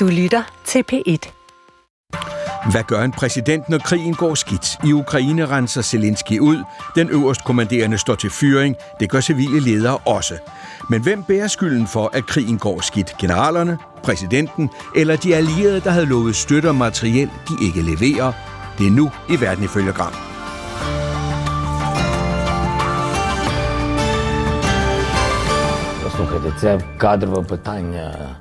Du lytter til P1. Hvad gør en præsident, når krigen går skidt? I Ukraine renser Zelensky ud. Den øverst kommanderende står til fyring. Det gør civile ledere også. Men hvem bærer skylden for, at krigen går skidt? Generalerne, præsidenten eller de allierede, der havde lovet støtte og materiel, de ikke leverer? Det er nu i Verden ifølge Gram. Послухайте, це кадрове питання.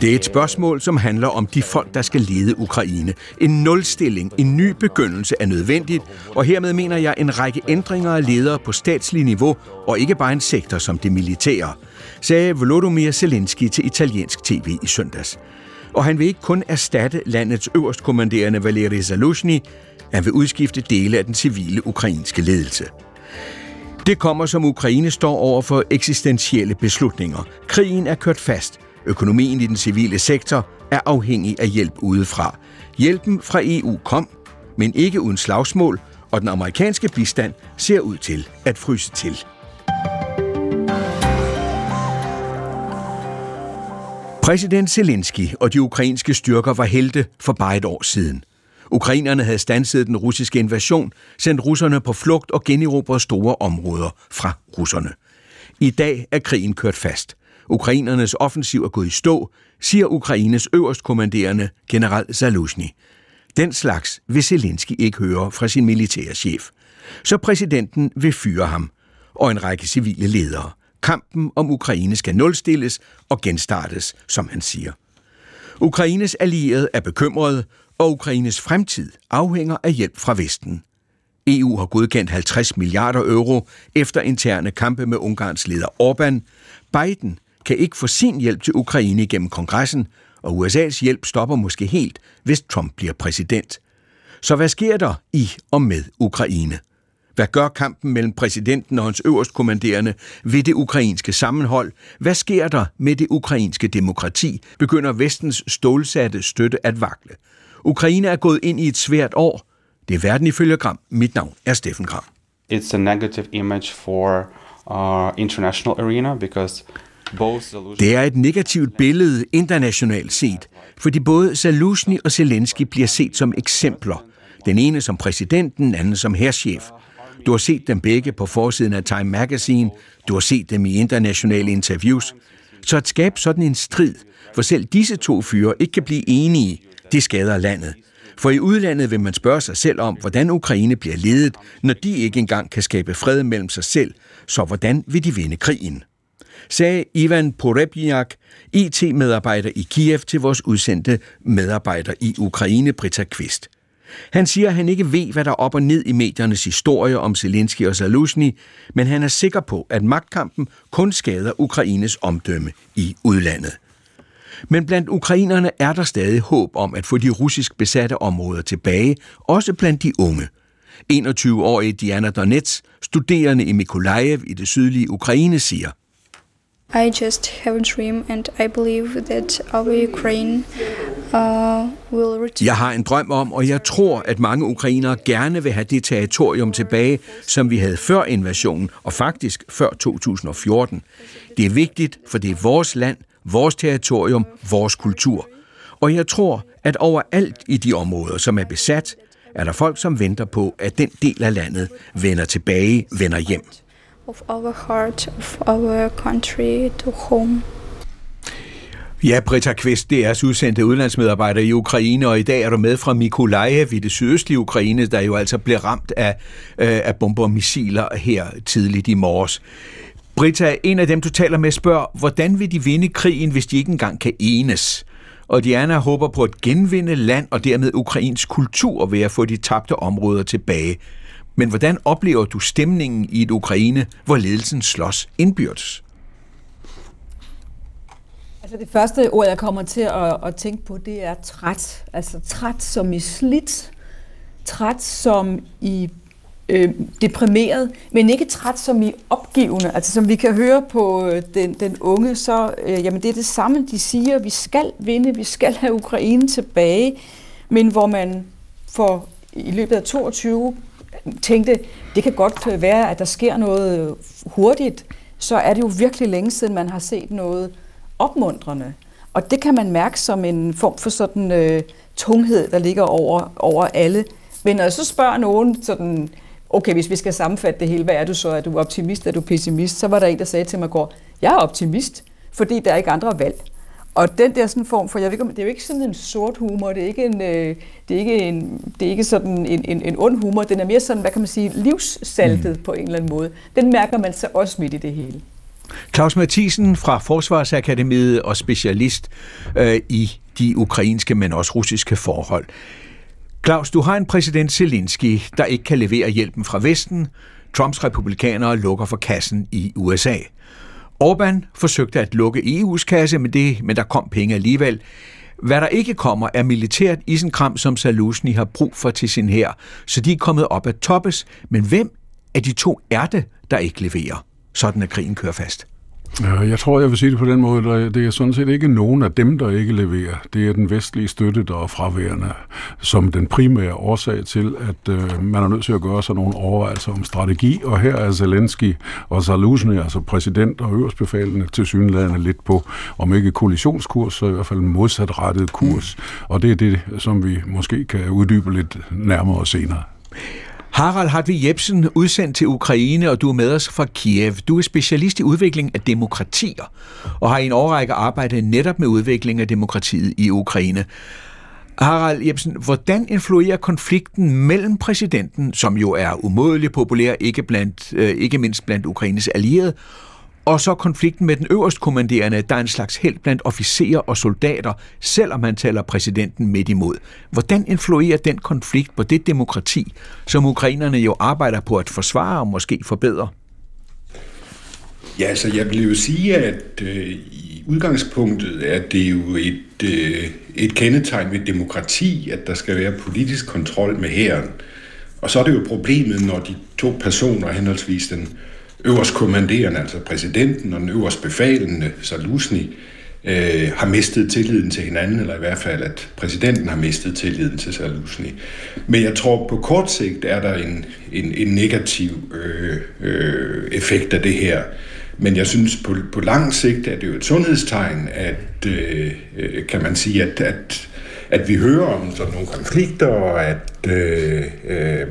det er et spørgsmål, som handler om de folk, der skal lede Ukraine. En nulstilling, en ny begyndelse er nødvendigt, og hermed mener jeg en række ændringer af ledere på statslig niveau, og ikke bare en sektor som det militære, sagde Volodymyr Zelensky til italiensk tv i søndags. Og han vil ikke kun erstatte landets øverstkommanderende Valery Zaluzhny, han vil udskifte dele af den civile ukrainske ledelse. Det kommer, som Ukraine står over for eksistentielle beslutninger. Krigen er kørt fast. Økonomien i den civile sektor er afhængig af hjælp udefra. Hjælpen fra EU kom, men ikke uden slagsmål, og den amerikanske bistand ser ud til at fryse til. Præsident Zelensky og de ukrainske styrker var helte for bare et år siden. Ukrainerne havde stanset den russiske invasion, sendt russerne på flugt og generobret store områder fra russerne. I dag er krigen kørt fast. Ukrainernes offensiv er gået i stå, siger Ukraines øverstkommanderende general Zaluzhny. Den slags vil Zelensky ikke høre fra sin militære chef. Så præsidenten vil fyre ham og en række civile ledere. Kampen om Ukraine skal nulstilles og genstartes, som han siger. Ukraines allierede er bekymrede, og Ukraines fremtid afhænger af hjælp fra Vesten. EU har godkendt 50 milliarder euro efter interne kampe med Ungarns leder Orbán. Biden kan ikke få sin hjælp til Ukraine gennem kongressen, og USA's hjælp stopper måske helt, hvis Trump bliver præsident. Så hvad sker der i og med Ukraine? Hvad gør kampen mellem præsidenten og hans øverstkommanderende ved det ukrainske sammenhold? Hvad sker der med det ukrainske demokrati? Begynder vestens stålsatte støtte at vakle? Ukraine er gået ind i et svært år. Det er verden ifølge Gram. Mit navn er Steffen Gram. It's a negative image for uh, international arena because det er et negativt billede internationalt set, fordi både Zaluzny og Zelensky bliver set som eksempler. Den ene som præsidenten, den anden som herrchef. Du har set dem begge på forsiden af Time Magazine, du har set dem i internationale interviews. Så at skabe sådan en strid, hvor selv disse to fyre ikke kan blive enige, det skader landet. For i udlandet vil man spørge sig selv om, hvordan Ukraine bliver ledet, når de ikke engang kan skabe fred mellem sig selv. Så hvordan vil de vinde krigen? Sagde Ivan Porebniak, IT-medarbejder e i Kiev, til vores udsendte medarbejder i Ukraine, Britta Kvist. Han siger, at han ikke ved, hvad der er op og ned i mediernes historie om Zelensky og Zaluzny, men han er sikker på, at magtkampen kun skader Ukraines omdømme i udlandet. Men blandt ukrainerne er der stadig håb om at få de russisk besatte områder tilbage, også blandt de unge. 21-årige Diana Donets, studerende i Mykolaiv i det sydlige Ukraine, siger, i just have a dream, and I believe that our Ukraine uh, will return. Jeg har en drøm om, og jeg tror, at mange ukrainere gerne vil have det territorium tilbage, som vi havde før invasionen, og faktisk før 2014. Det er vigtigt, for det er vores land, vores territorium, vores kultur. Og jeg tror, at overalt i de områder, som er besat, er der folk, som venter på, at den del af landet vender tilbage, vender hjem of our heart, of our country to home. Ja, Britta Kvist, det er udsendte udlandsmedarbejder i Ukraine, og i dag er du med fra Mikolajev i det sydøstlige Ukraine, der jo altså blev ramt af, øh, af bomber og missiler her tidligt i morges. Britta, en af dem, du taler med, spørger, hvordan vil de vinde krigen, hvis de ikke engang kan enes? Og Diana håber på at genvinde land og dermed ukrainsk kultur ved at få de tabte områder tilbage. Men hvordan oplever du stemningen i et Ukraine, hvor ledelsen slås indbyrdes? Altså det første ord, jeg kommer til at, at tænke på, det er træt. Altså træt som i slidt, træt som i øh, deprimeret, men ikke træt som i opgivende. Altså som vi kan høre på øh, den, den unge, så øh, jamen det er det samme, de siger, vi skal vinde, vi skal have Ukraine tilbage, men hvor man for i løbet af 22 tænkte, det kan godt øh, være, at der sker noget øh, hurtigt, så er det jo virkelig længe siden, man har set noget opmuntrende. Og det kan man mærke som en form for sådan øh, tunghed, der ligger over, over alle. Men når jeg så spørger nogen sådan, okay, hvis vi skal sammenfatte det hele, hvad er du så? Er du optimist? Er du pessimist? Så var der en, der sagde til mig går, jeg er optimist, fordi der er ikke andre valg. Og den der sådan form for, jeg ved ikke, det er jo ikke sådan en sort humor, det er ikke, en, øh, det er ikke, en, det er ikke sådan en, en, en ond humor, den er mere sådan, hvad kan man sige, livssaltet mm. på en eller anden måde. Den mærker man så også midt i det hele. Claus Mathisen fra Forsvarsakademiet og specialist øh, i de ukrainske, men også russiske forhold. Claus, du har en præsident Zelensky, der ikke kan levere hjælpen fra Vesten. Trumps republikanere lukker for kassen i USA. Orbán forsøgte at lukke EU's kasse, men, det, men der kom penge alligevel. Hvad der ikke kommer, er militært isenkram, som Salusni har brug for til sin hær, så de er kommet op at toppes. Men hvem af de to er det, der ikke leverer? Sådan at krigen kører fast. Jeg tror, jeg vil sige det på den måde, at det er sådan set ikke nogen af dem, der ikke leverer. Det er den vestlige støtte, der er fraværende, som den primære årsag til, at øh, man er nødt til at gøre sig nogle overvejelser om strategi. Og her er Zelensky og Zaluzny, altså præsident og øverstbefalende, til synlædende lidt på, om ikke koalitionskurs, så i hvert fald modsatrettet kurs. Mm. Og det er det, som vi måske kan uddybe lidt nærmere senere. Harald Hartvig Jebsen, udsendt til Ukraine, og du er med os fra Kiev. Du er specialist i udvikling af demokratier, og har i en årrække arbejdet netop med udvikling af demokratiet i Ukraine. Harald Jebsen, hvordan influerer konflikten mellem præsidenten, som jo er umådelig populær, ikke, blandt, øh, ikke mindst blandt Ukraines allierede, og så konflikten med den øverstkommanderende, der er en slags held blandt officerer og soldater, selvom han taler præsidenten midt imod. Hvordan influerer den konflikt på det demokrati, som ukrainerne jo arbejder på at forsvare og måske forbedre? Ja, altså jeg vil jo sige, at øh, i udgangspunktet er det jo et, øh, et kendetegn ved demokrati, at der skal være politisk kontrol med hæren. Og så er det jo problemet, når de to personer, henholdsvis den kommanderende, altså præsidenten og den øverst befalende, Saluzny, øh, har mistet tilliden til hinanden, eller i hvert fald, at præsidenten har mistet tilliden til Salusni. Men jeg tror, på kort sigt er der en, en, en negativ øh, øh, effekt af det her. Men jeg synes, på, på lang sigt er det jo et sundhedstegn, at, øh, øh kan man sige, at, at at vi hører om sådan nogle konflikter, og at, øh, øh,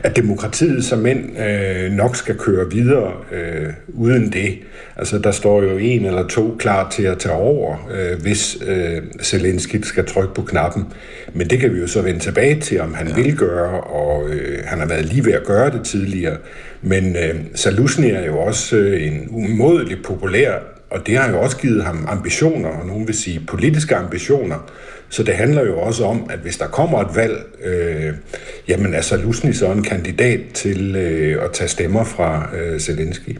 at demokratiet som mænd øh, nok skal køre videre øh, uden det. Altså, der står jo en eller to klar til at tage over, øh, hvis øh, Zelensky skal trykke på knappen. Men det kan vi jo så vende tilbage til, om han ja. vil gøre, og øh, han har været lige ved at gøre det tidligere. Men øh, Saluzny er jo også øh, en umådelig populær, og det har jo også givet ham ambitioner, og nogen vil sige politiske ambitioner, så det handler jo også om, at hvis der kommer et valg, øh, jamen er Salusny så en kandidat til øh, at tage stemmer fra øh, Zelensky.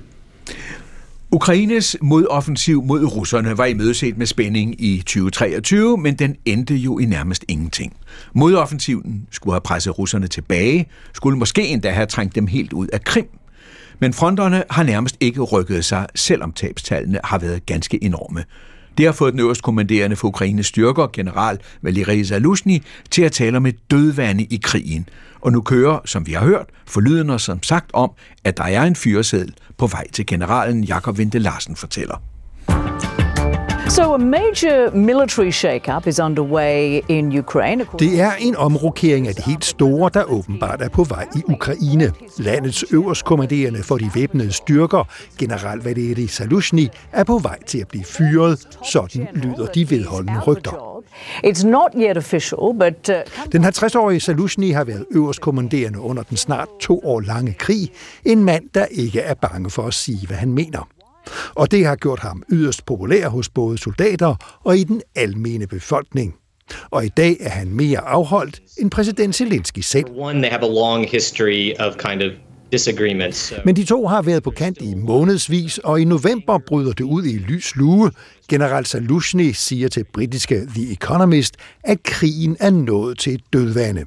Ukraines modoffensiv mod russerne var imødeset med spænding i 2023, men den endte jo i nærmest ingenting. Modoffensiven skulle have presset russerne tilbage, skulle måske endda have trængt dem helt ud af Krim. Men fronterne har nærmest ikke rykket sig, selvom tabstallene har været ganske enorme. Det har fået den øverst kommanderende for Ukraines styrker, general Valery Zaluzny, til at tale om et dødvande i krigen. Og nu kører, som vi har hørt, forlydende som sagt om, at der er en fyreseddel på vej til generalen Jakob Vinde Larsen fortæller. So a major military shake-up is underway in Ukraine. Det er en omrokering af det helt store, der åbenbart er på vej i Ukraine. Landets øverst kommanderende for de væbnede styrker, general Valery Saluzhny, er på vej til at blive fyret. Sådan lyder de vedholdende rygter. It's not yet official, but, uh... Den 50-årige Saluzhny har været øverst kommanderende under den snart to år lange krig. En mand, der ikke er bange for at sige, hvad han mener. Og det har gjort ham yderst populær hos både soldater og i den almene befolkning. Og i dag er han mere afholdt end præsident Zelensky selv. Men de to har været på kant i månedsvis, og i november bryder det ud i lys lue. General Saluzhny siger til britiske The Economist, at krigen er nået til et dødvande.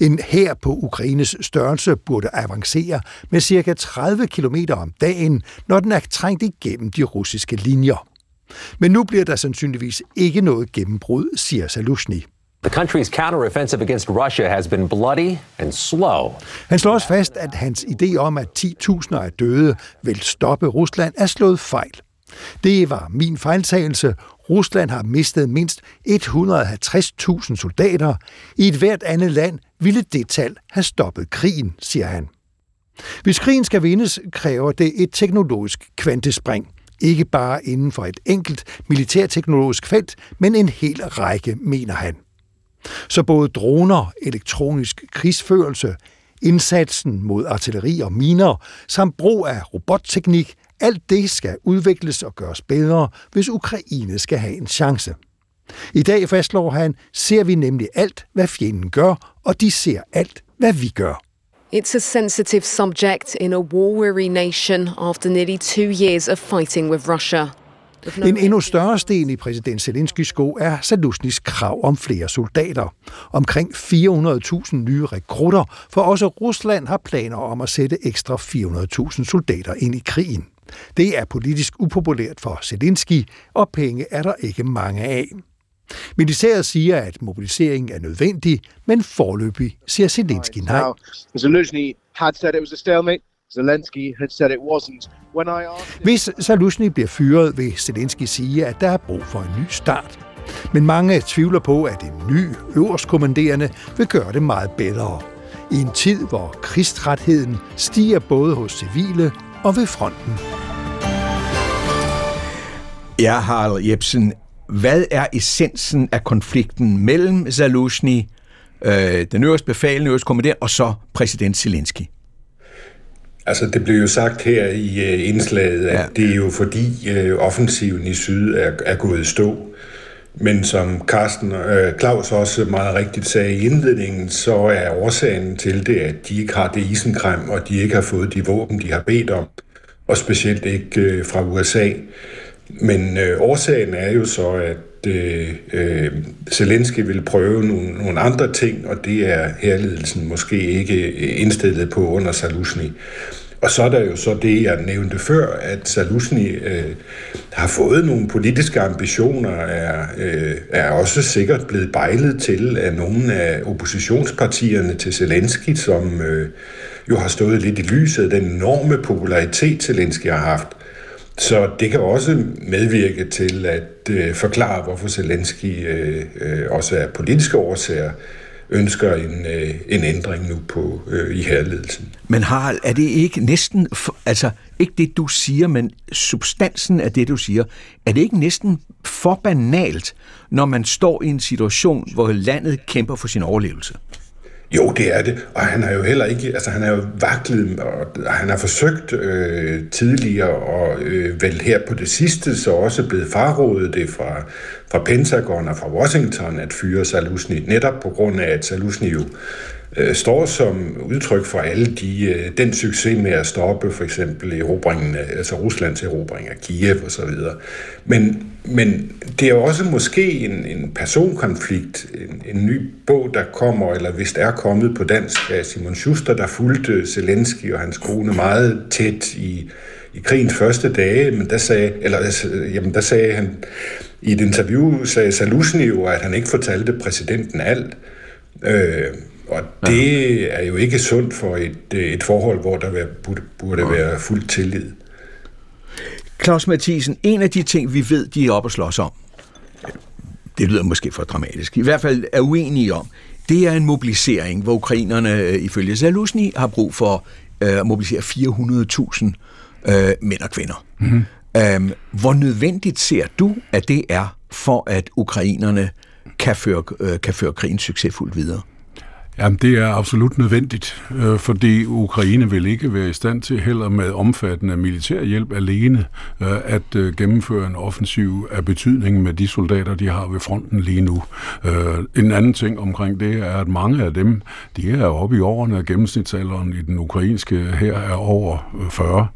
En her på Ukraines størrelse burde avancere med ca. 30 km om dagen, når den er trængt igennem de russiske linjer. Men nu bliver der sandsynligvis ikke noget gennembrud, siger Saluzhny. The country's counteroffensive against Russia has been bloody and slow. Han slår også fast, at hans idé om, at 10.000 er døde, vil stoppe Rusland, er slået fejl. Det var min fejltagelse. Rusland har mistet mindst 150.000 soldater. I et hvert andet land ville det tal have stoppet krigen, siger han. Hvis krigen skal vindes, kræver det et teknologisk kvantespring. Ikke bare inden for et enkelt militærteknologisk felt, men en hel række, mener han. Så både droner, elektronisk krigsførelse, indsatsen mod artilleri og miner, samt brug af robotteknik, alt det skal udvikles og gøres bedre, hvis Ukraine skal have en chance. I dag fastslår han, ser vi nemlig alt, hvad fjenden gør, og de ser alt, hvad vi gør. It's a sensitive subject in a war-weary nation after nearly two years of fighting with Russia. En endnu større sten i præsident Zelenskis sko er Salusnis krav om flere soldater. Omkring 400.000 nye rekrutter, for også Rusland har planer om at sætte ekstra 400.000 soldater ind i krigen. Det er politisk upopulært for Zelensky, og penge er der ikke mange af. Militæret siger, at mobiliseringen er nødvendig, men forløbig siger Zelensky nej. Zelensky had said it was a stalemate. Zelensky had said it wasn't. When I asked... Hvis Zelensky bliver fyret, vil Zelensky sige, at der er brug for en ny start. Men mange tvivler på, at en ny øverstkommanderende vil gøre det meget bedre. I en tid, hvor krigstrætheden stiger både hos civile og ved fronten. Ja, Harald Jebsen, hvad er essensen af konflikten mellem Zaluzhny, øh, den øverste befalende, øverste kommanderende, og så præsident Zelensky? Altså, det blev jo sagt her i uh, indslaget, at ja. det er jo fordi uh, offensiven i syd er, er gået i stå. Men som Carsten uh, Claus også meget rigtigt sagde i indledningen, så er årsagen til det, at de ikke har det isenkrem, og de ikke har fået de våben, de har bedt om, og specielt ikke øh, fra USA. Men øh, årsagen er jo så, at øh, øh, Zelensky vil prøve nogle, nogle andre ting, og det er herledelsen måske ikke øh, indstillet på under Salusny. Og så er der jo så det, jeg nævnte før, at Salusni øh, har fået nogle politiske ambitioner, er, øh, er også sikkert blevet bejlet til af nogle af oppositionspartierne til Zelensky, som øh, jo har stået lidt i lyset af den enorme popularitet, Zelensky har haft. Så det kan også medvirke til at øh, forklare, hvorfor Zelensky øh, øh, også af politiske årsager ønsker en, øh, en ændring nu på øh, i herledelsen. Men Harald, er det ikke næsten, altså ikke det du siger, men substansen af det du siger, er det ikke næsten for banalt, når man står i en situation, hvor landet kæmper for sin overlevelse? Jo, det er det. Og han har jo heller ikke, altså han har jo vaklet, og han har forsøgt øh, tidligere, og øh, vel her på det sidste, så også blevet farrådet det fra, fra Pentagon og fra Washington at fyre Salusni, netop på grund af, at Salusni jo øh, står som udtryk for alle de, øh, den succes med at stoppe for eksempel erobringen, altså Ruslands erobring af Kiev og så videre. Men, men det er jo også måske en, en personkonflikt, en, en ny bog, der kommer, eller hvis der er kommet på dansk af Simon Schuster, der fulgte Zelensky og hans kone meget tæt i, i krigens første dage, men der sagde, eller, jamen der sagde han, i et interview sagde Salusny jo, at han ikke fortalte præsidenten alt. Øh, og det er jo ikke sundt for et, et forhold, hvor der burde, burde være fuld tillid. Claus Mathisen, en af de ting, vi ved, de er oppe at slås om, det lyder måske for dramatisk, i hvert fald er uenige om, det er en mobilisering, hvor ukrainerne øh, ifølge Zaluzny har brug for øh, at mobilisere 400.000 øh, mænd og kvinder. Mm-hmm. Øhm, hvor nødvendigt ser du, at det er, for at ukrainerne kan føre, øh, kan føre krigen succesfuldt videre? Jamen, det er absolut nødvendigt, øh, fordi Ukraine vil ikke være i stand til heller med omfattende militærhjælp alene øh, at øh, gennemføre en offensiv af betydning med de soldater, de har ved fronten lige nu. Øh, en anden ting omkring det er, at mange af dem, de er oppe i årene, gennemsnitsalderen i den ukrainske her er over øh, 40,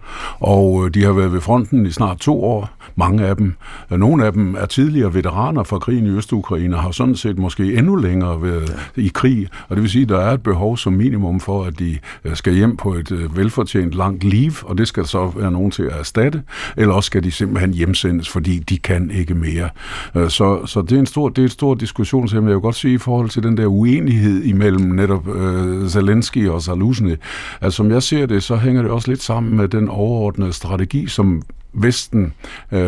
og øh, de har været ved fronten i snart to år, mange af dem. Nogle af dem er tidligere veteraner fra krigen i Øst-Ukraine, har sådan set måske endnu længere været i krig, og det vil sige, at der er et behov som minimum for, at de øh, skal hjem på et øh, velfortjent langt liv, og det skal så være nogen til at erstatte, eller også skal de simpelthen hjemsendes, fordi de kan ikke mere. Øh, så, så det er en stor, det er en stor diskussion, som jeg vil godt sige i forhold til den der uenighed imellem netop øh, Zelensky og Zaluzny. Altså, som jeg ser det, så hænger det også lidt sammen med den overordnede strategi, som Vesten øh,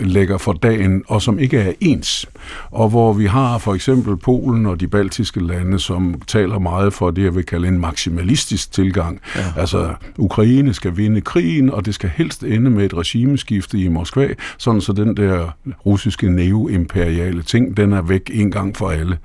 lægger for dagen, og som ikke er ens. Og hvor vi har for eksempel Polen og de baltiske lande, som taler meget for det, jeg vil kalde en maksimalistisk tilgang. Ja. Altså, Ukraine skal vinde krigen, og det skal helst ende med et regimeskifte i Moskva, sådan så den der russiske neo-imperiale ting, den er væk en gang for alle.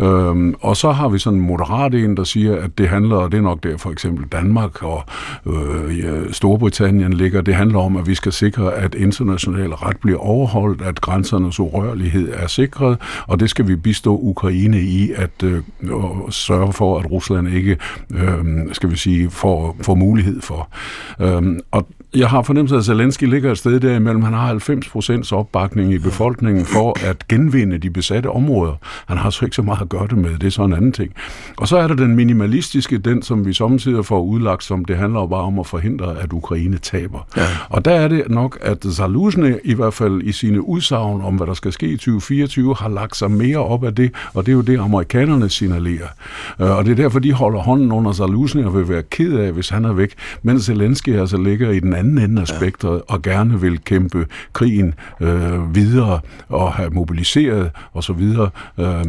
Øhm, og så har vi sådan en moderat en, der siger, at det handler, og det er nok der for eksempel Danmark og øh, Storbritannien ligger, det handler om, at vi skal sikre, at international ret bliver overholdt, at grænsernes urørlighed er sikret, og det skal vi bistå Ukraine i at øh, sørge for, at Rusland ikke, øh, skal vi sige, får, får mulighed for. Øh, og jeg har fornemmelse af, at Zelensky ligger et sted derimellem. Han har 90 procents opbakning i befolkningen for at genvinde de besatte områder. Han har så ikke så meget at gøre det med. Det er så en anden ting. Og så er der den minimalistiske, den som vi samtidig får udlagt, som det handler bare om at forhindre, at Ukraine taber. Ja. Og der er det nok, at Zaluzny i hvert fald i sine udsagn om, hvad der skal ske i 2024, har lagt sig mere op af det, og det er jo det, amerikanerne signalerer. Øh, og det er derfor, de holder hånden under Zaluzny og vil være ked af, hvis han er væk, mens Zelensky altså ligger i den anden ende af spektret og gerne vil kæmpe krigen øh, videre og have mobiliseret og så videre øh,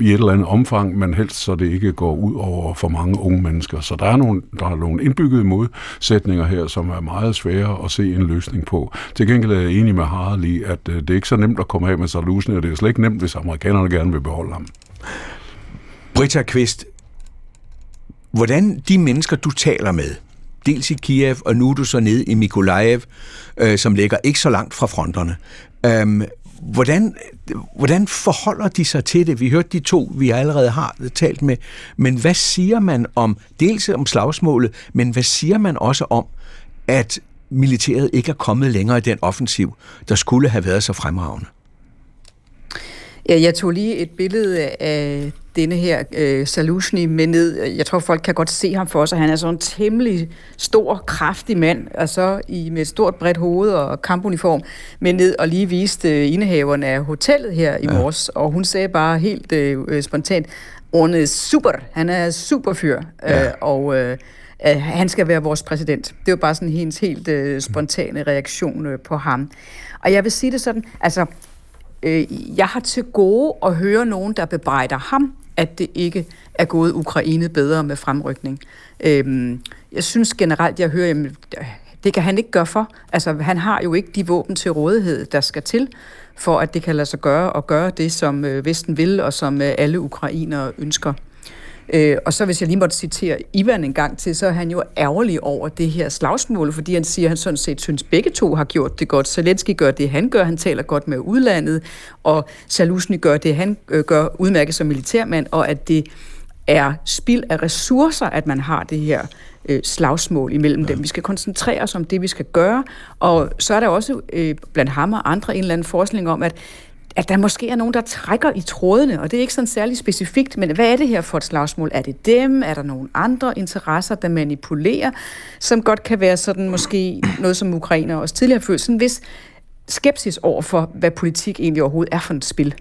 i et eller andet omfang, men helst så det ikke går ud over for mange unge mennesker. Så der er nogle, der er nogle indbyggede modsætninger her, som er meget svære at se en løsning på. Til gengæld er jeg enig med Harald i, at øh, det er ikke så nemt at komme af med Salusny, og det er slet ikke nemt, hvis amerikanerne gerne vil beholde ham. Britta Kvist, hvordan de mennesker, du taler med, dels i Kiev, og nu er du så nede i Mikolajev, øh, som ligger ikke så langt fra fronterne. Øhm, hvordan, hvordan forholder de sig til det? Vi hørte de to, vi allerede har talt med, men hvad siger man om, dels om slagsmålet, men hvad siger man også om, at militæret ikke er kommet længere i den offensiv, der skulle have været så fremragende? Ja, jeg tog lige et billede af denne her øh, Salushny med ned. Jeg tror, folk kan godt se ham for sig. Han er sådan en temmelig stor, kraftig mand, altså i, med et stort bredt hoved og kampuniform, med ned og lige viste øh, indehaveren af hotellet her i ja. morges, og hun sagde bare helt øh, øh spontant, ordnet super, han er super fyr, ja. øh, og øh, øh, han skal være vores præsident. Det var bare sådan hendes helt øh, spontane reaktion øh, på ham. Og jeg vil sige det sådan, altså, øh, jeg har til gode at høre nogen, der bebrejder ham at det ikke er gået Ukraine bedre med fremrykning. Øh, jeg synes generelt, jeg hører, jamen, det kan han ikke gøre for. Altså, han har jo ikke de våben til rådighed, der skal til, for at det kan lade sig gøre og gøre det, som øh, Vesten vil, og som øh, alle ukrainere ønsker. Øh, og så hvis jeg lige måtte citere Ivan en gang til, så er han jo ærgerlig over det her slagsmål, fordi han siger, at han sådan set synes, at begge to har gjort det godt. Zelensky gør det, han gør, han taler godt med udlandet, og Salusny gør det, han øh, gør udmærket som militærmand, og at det er spild af ressourcer, at man har det her øh, slagsmål imellem ja. dem. Vi skal koncentrere os om det, vi skal gøre, og så er der også øh, blandt ham og andre en eller anden forskning om, at at der måske er nogen, der trækker i trådene, og det er ikke sådan særlig specifikt, men hvad er det her for et slagsmål? Er det dem? Er der nogle andre interesser, der manipulerer, som godt kan være sådan måske noget, som Ukrainer også tidligere har følt, sådan hvis skepsis over for, hvad politik egentlig overhovedet er for et spil.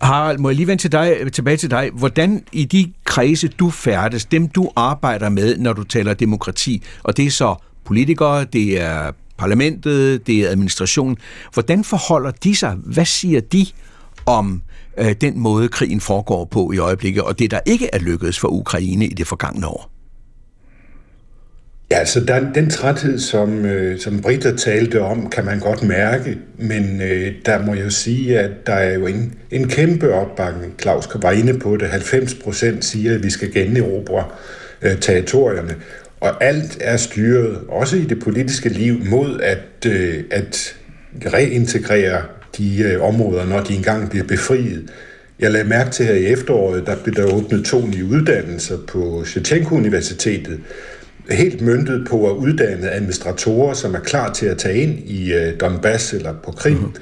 Harald, må jeg lige vende til dig, tilbage til dig. Hvordan i de kredse, du færdes, dem du arbejder med, når du taler demokrati, og det er så politikere, det er parlamentet, det er administration. Hvordan forholder de sig? Hvad siger de om øh, den måde, krigen foregår på i øjeblikket, og det, der ikke er lykkedes for Ukraine i det forgangne år? Ja, altså den, den træthed, som, øh, som Britter talte om, kan man godt mærke, men øh, der må jeg jo sige, at der er jo en, en kæmpe opbakning. Claus var inde på det. 90 procent siger, at vi skal generobre øh, territorierne. Og alt er styret, også i det politiske liv, mod at, øh, at reintegrere de øh, områder, når de engang bliver befriet. Jeg lagde mærke til her i efteråret, der blev der åbnet to nye uddannelser på Shevchenko Universitetet, helt myndet på at uddanne administratorer, som er klar til at tage ind i øh, Donbass eller på Krim, mm-hmm.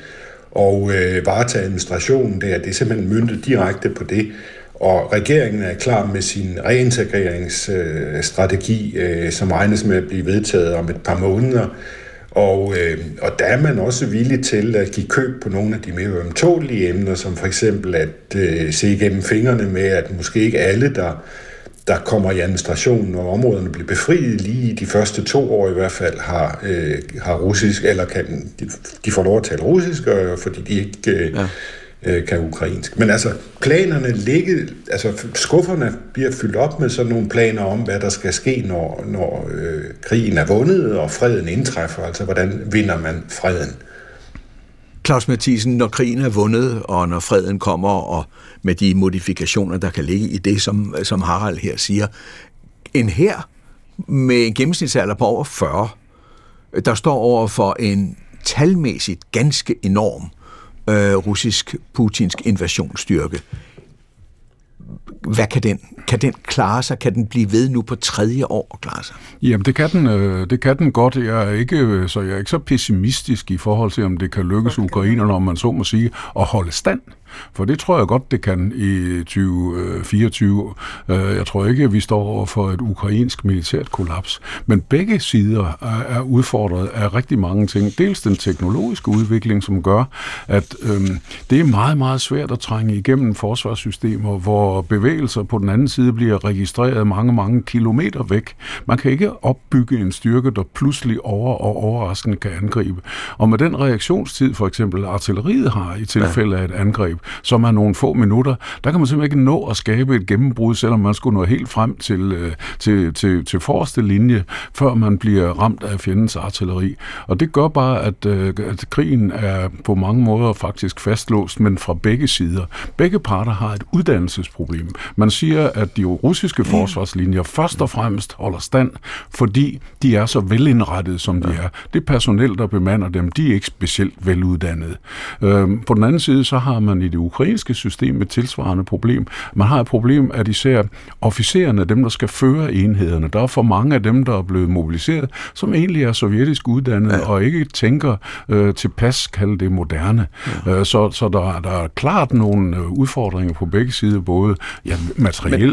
og øh, varetage administrationen der. Det er simpelthen myndet direkte på det. Og regeringen er klar med sin reintegreringsstrategi, øh, som regnes med at blive vedtaget om et par måneder. Og, øh, og der er man også villig til at give køb på nogle af de mere ømtålige emner, som for eksempel at øh, se igennem fingrene med, at måske ikke alle, der der kommer i administrationen, når områderne bliver befriet, lige i de første to år i hvert fald, har, øh, har russisk, eller kan, de, de får lov at tale russisk, øh, fordi de ikke øh, ja øh, kan ukrainsk. Men altså, planerne ligger, altså skufferne bliver fyldt op med sådan nogle planer om, hvad der skal ske, når, når øh, krigen er vundet, og freden indtræffer, altså hvordan vinder man freden. Claus Mathisen, når krigen er vundet, og når freden kommer, og med de modifikationer, der kan ligge i det, som, som Harald her siger, en her med en gennemsnitsalder på over 40, der står over for en talmæssigt ganske enorm øh, russisk-putinsk invasionsstyrke. Hvad kan den, kan den klare sig? Kan den blive ved nu på tredje år at klare sig? Jamen, det kan den, øh, det kan den godt. Jeg er, ikke, så jeg er ikke så pessimistisk i forhold til, om det kan lykkes ukrainerne, om man så må sige, at holde stand. For det tror jeg godt, det kan i 2024. Øh, jeg tror ikke, at vi står over for et ukrainsk militært kollaps. Men begge sider er udfordret af rigtig mange ting. Dels den teknologiske udvikling, som gør, at øhm, det er meget, meget svært at trænge igennem forsvarssystemer, hvor bevægelser på den anden side bliver registreret mange, mange kilometer væk. Man kan ikke opbygge en styrke, der pludselig over og overraskende kan angribe. Og med den reaktionstid, for eksempel artilleriet har i tilfælde af et angreb, som er nogle få minutter, der kan man simpelthen ikke nå at skabe et gennembrud, selvom man skulle nå helt frem til, øh, til, til, til forreste linje, før man bliver ramt af fjendens artilleri. Og det gør bare, at, øh, at krigen er på mange måder faktisk fastlåst, men fra begge sider. Begge parter har et uddannelsesproblem. Man siger, at de russiske forsvarslinjer først og fremmest holder stand, fordi de er så velindrettede, som de er. Det personel, der bemander dem, de er ikke specielt veluddannede. Øh, på den anden side, så har man i det ukrainske system et tilsvarende problem. Man har et problem, at især officererne, dem der skal føre enhederne, der er for mange af dem, der er blevet mobiliseret, som egentlig er sovjetisk uddannet ja. og ikke tænker øh, tilpas, kalde det moderne. Ja. Øh, så så der, der er klart nogle øh, udfordringer på begge sider, både ja,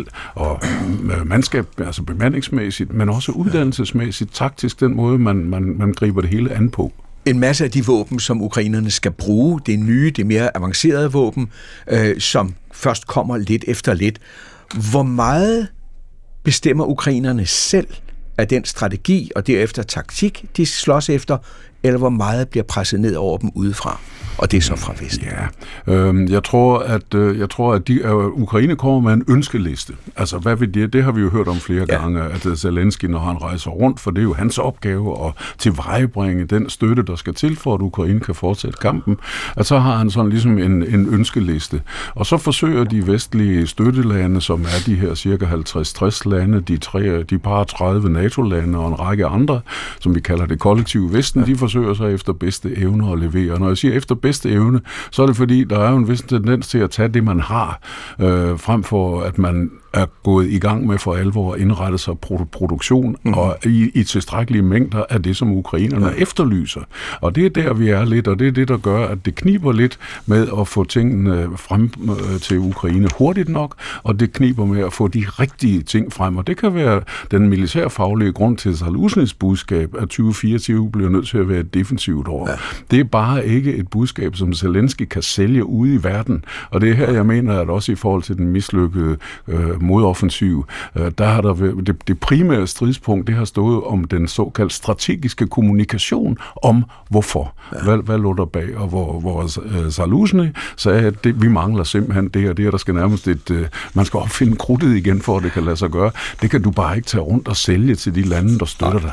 materielt og øh, mandskab, altså bemandingsmæssigt, men også uddannelsesmæssigt, taktisk, den måde, man, man, man griber det hele an på en masse af de våben, som ukrainerne skal bruge, det nye, det mere avancerede våben, øh, som først kommer lidt efter lidt. Hvor meget bestemmer ukrainerne selv af den strategi og derefter taktik, de slås efter, eller hvor meget bliver presset ned over dem udefra? Og det er så fra Vesten. Ja, øh, jeg tror, at øh, jeg tror, at de, øh, Ukraine kommer med en ønskeliste. Altså, hvad vil det? Det har vi jo hørt om flere ja. gange, at øh, Zelensky, når han rejser rundt, for det er jo hans opgave at tilvejebringe den støtte, der skal til, for at Ukraine kan fortsætte kampen, at så har han sådan ligesom en, en ønskeliste. Og så forsøger de vestlige støttelande, som er de her cirka 50-60 lande, de, tre, de par 30 NATO-lande og en række andre, som vi kalder det kollektive Vesten, ja. de forsøger sig efter bedste evner at levere. Når jeg siger efter bedste evne, så er det fordi, der er jo en vis tendens til at tage det, man har, øh, frem for at man er gået i gang med for alvor at indrette sig produktion mm. og i, i tilstrækkelige mængder af det, som ukrainerne ja. efterlyser. Og det er der, vi er lidt, og det er det, der gør, at det kniber lidt med at få tingene frem øh, til Ukraine hurtigt nok, og det kniber med at få de rigtige ting frem. Og det kan være den militærfaglige grund til Salusnys budskab, at 2024 bliver nødt til at være et defensivt år. Ja. Det er bare ikke et budskab, som Zelensky kan sælge ude i verden. Og det er her, jeg mener, at også i forhold til den mislykkede øh, modoffensiv, øh, der har der det, det primære stridspunkt, det har stået om den såkaldt strategiske kommunikation om hvorfor. Ja. Hvad, hvad lå der bag, og hvor, hvor uh, Salusny sagde, at det, vi mangler simpelthen det og det, og der skal nærmest et, uh, man skal opfinde krudtet igen, for at det kan lade sig gøre. Det kan du bare ikke tage rundt og sælge til de lande, der støtter dig.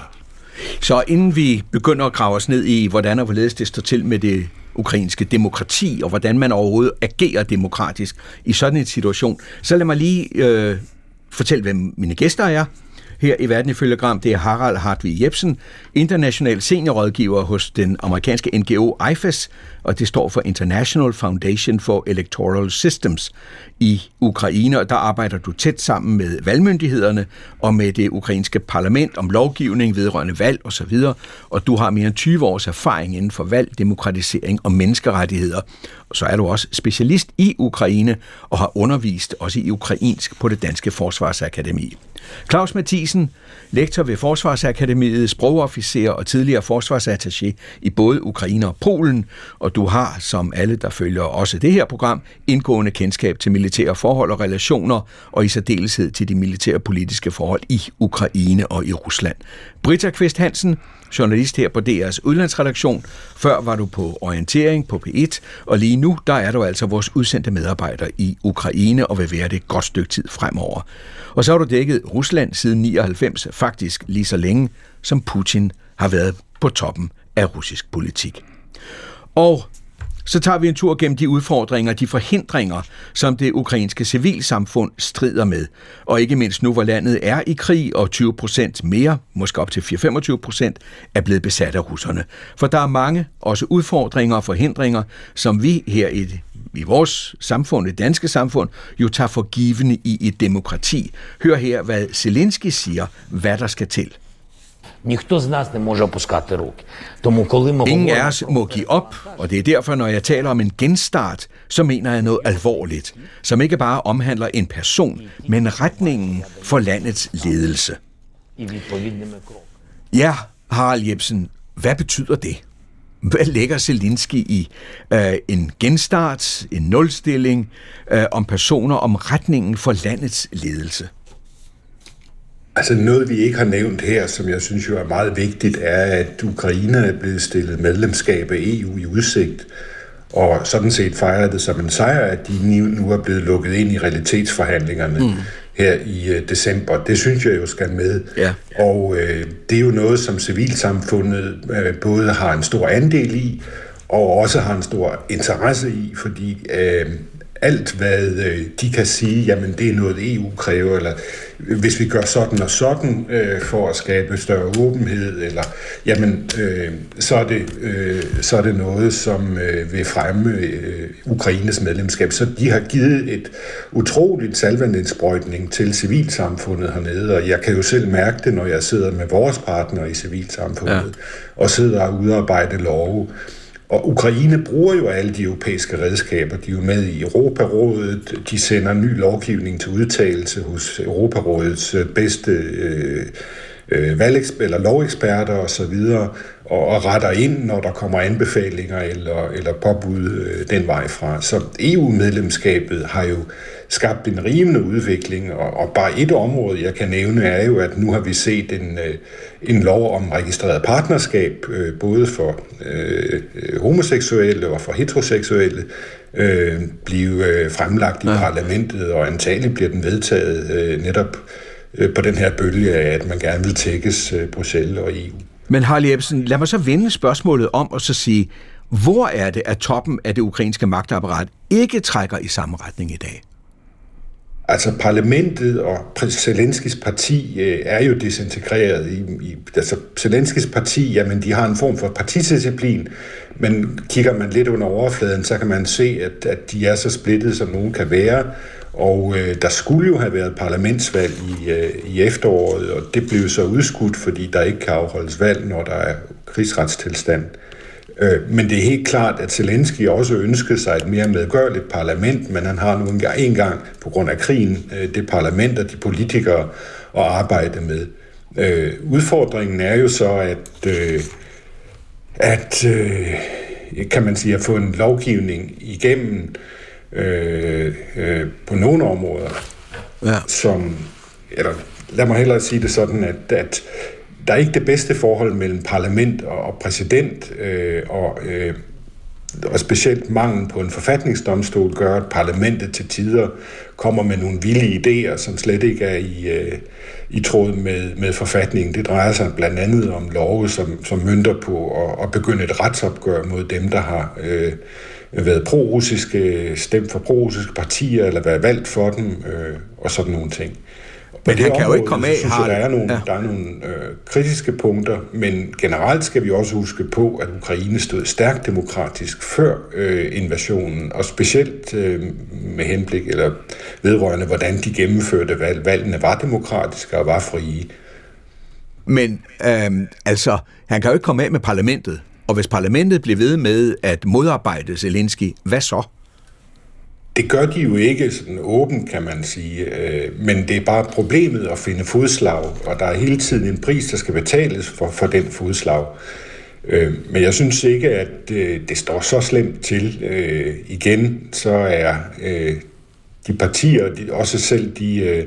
Så inden vi begynder at grave os ned i, hvordan og hvorledes det står til med det ukrainske demokrati, og hvordan man overhovedet agerer demokratisk i sådan en situation. Så lad mig lige øh, fortælle, hvem mine gæster er. Her i Verden ifølge Gram, det er Harald Hartvig Jebsen, international seniorrådgiver hos den amerikanske NGO IFES, og det står for International Foundation for Electoral Systems i Ukraine, og der arbejder du tæt sammen med valgmyndighederne og med det ukrainske parlament om lovgivning vedrørende valg osv., og du har mere end 20 års erfaring inden for valg, demokratisering og menneskerettigheder. så er du også specialist i Ukraine og har undervist også i ukrainsk på det Danske Forsvarsakademi. Claus Mathisen, lektor ved Forsvarsakademiet, sprogofficer og tidligere forsvarsattaché i både Ukraine og Polen, og du har, som alle, der følger også det her program, indgående kendskab til militære forhold og relationer, og i særdeleshed til de militære politiske forhold i Ukraine og i Rusland. Britta Kvist Hansen, journalist her på DR's udlandsredaktion. Før var du på orientering på P1, og lige nu der er du altså vores udsendte medarbejder i Ukraine og vil være det et godt stykke tid fremover. Og så har du dækket Rusland siden 99, faktisk lige så længe som Putin har været på toppen af russisk politik. Og så tager vi en tur gennem de udfordringer, de forhindringer, som det ukrainske civilsamfund strider med. Og ikke mindst nu, hvor landet er i krig, og 20 procent mere, måske op til 4-25 procent, er blevet besat af russerne. For der er mange, også udfordringer og forhindringer, som vi her i i vores samfund, det danske samfund, jo tager for givende i et demokrati. Hør her, hvad Zelensky siger, hvad der skal til. Ніхто з нас не може опускати руки. Тому коли ми Ingen af os må give op, og det er derfor, når jeg taler om en genstart, så mener jeg noget alvorligt, som ikke bare omhandler en person, men retningen for landets ledelse. і відповідними кроками. Ja, Harald Jebsen, hvad betyder det? Hvad lægger Zelensky i øh, en genstart, en nulstilling, øh, om personer, om retningen for landets ledelse? Altså noget, vi ikke har nævnt her, som jeg synes jo er meget vigtigt, er, at Ukraine er blevet stillet medlemskab af EU i udsigt, og sådan set fejrer det som en sejr, at de nu er blevet lukket ind i realitetsforhandlingerne mm. Her i uh, december. Det synes jeg jo skal med. Ja. Og øh, det er jo noget, som civilsamfundet øh, både har en stor andel i, og også har en stor interesse i, fordi øh, alt, hvad øh, de kan sige, jamen det er noget EU kræver, eller hvis vi gør sådan og sådan øh, for at skabe større åbenhed, eller jamen øh, så, er det, øh, så er det noget, som øh, vil fremme øh, Ukraines medlemskab. Så de har givet et utroligt salvandindsprøjtning til civilsamfundet hernede, og jeg kan jo selv mærke det, når jeg sidder med vores partnere i civilsamfundet, ja. og sidder og udarbejder love, og Ukraine bruger jo alle de europæiske redskaber. De er jo med i Europarådet. De sender ny lovgivning til udtalelse hos Europarådets øh, bedste øh, øh, valg- eller loveksperter osv., og, og retter ind, når der kommer anbefalinger eller, eller påbud øh, den vej fra. Så EU-medlemskabet har jo skabt en rivende udvikling, og, og bare et område, jeg kan nævne, er jo, at nu har vi set en, øh, en lov om registreret partnerskab, øh, både for øh, homoseksuelle og for heteroseksuelle, øh, blive øh, fremlagt i ja. parlamentet, og antageligt bliver den vedtaget øh, netop øh, på den her bølge af, at man gerne vil tækkes øh, Bruxelles og EU. Men Harald Jebsen, lad mig så vende spørgsmålet om og så sige, hvor er det, at toppen af det ukrainske magtapparat ikke trækker i samme retning i dag? Altså parlamentet og Zelenskis parti øh, er jo desintegreret. I, i, altså Zelenskis parti, jamen de har en form for partidisciplin, men kigger man lidt under overfladen, så kan man se, at, at de er så splittet, som nogen kan være. Og øh, der skulle jo have været parlamentsvalg i, øh, i efteråret, og det blev så udskudt, fordi der ikke kan afholdes valg, når der er krigsretstilstand. Øh, men det er helt klart, at Zelensky også ønskede sig et mere medgørligt parlament, men han har nu en gang på grund af krigen øh, det parlament og de politikere at arbejde med. Øh, udfordringen er jo så, at, øh, at øh, kan man sige, at få en lovgivning igennem øh, øh, på nogle områder, ja. som, eller lad mig hellere sige det sådan, at, at der er ikke det bedste forhold mellem parlament og, og præsident, øh, og, øh, og specielt mangel på en forfatningsdomstol gør, at parlamentet til tider kommer med nogle vilde idéer, som slet ikke er i, øh, i tråd med, med forfatningen. Det drejer sig blandt andet om love, som, som mønter på at, at begynde et retsopgør mod dem, der har øh, været pro-russiske, stemt for pro-russiske partier, eller været valgt for dem, øh, og sådan nogle ting. Men han kan jo ikke komme af, har der er nogle, ja. der er nogle øh, kritiske punkter, men generelt skal vi også huske på, at Ukraine stod stærkt demokratisk før øh, invasionen, og specielt øh, med henblik eller vedrørende, hvordan de gennemførte valg. Valgene var demokratiske og var frie. Men øh, altså, han kan jo ikke komme af med parlamentet, Og hvis parlamentet bliver ved med at modarbejde Zelensky, hvad så? Det gør de jo ikke sådan åbent, kan man sige, øh, men det er bare problemet at finde fodslag, og der er hele tiden en pris, der skal betales for, for den fodslag. Øh, men jeg synes ikke, at øh, det står så slemt til. Igen, så er de partier, også selv de,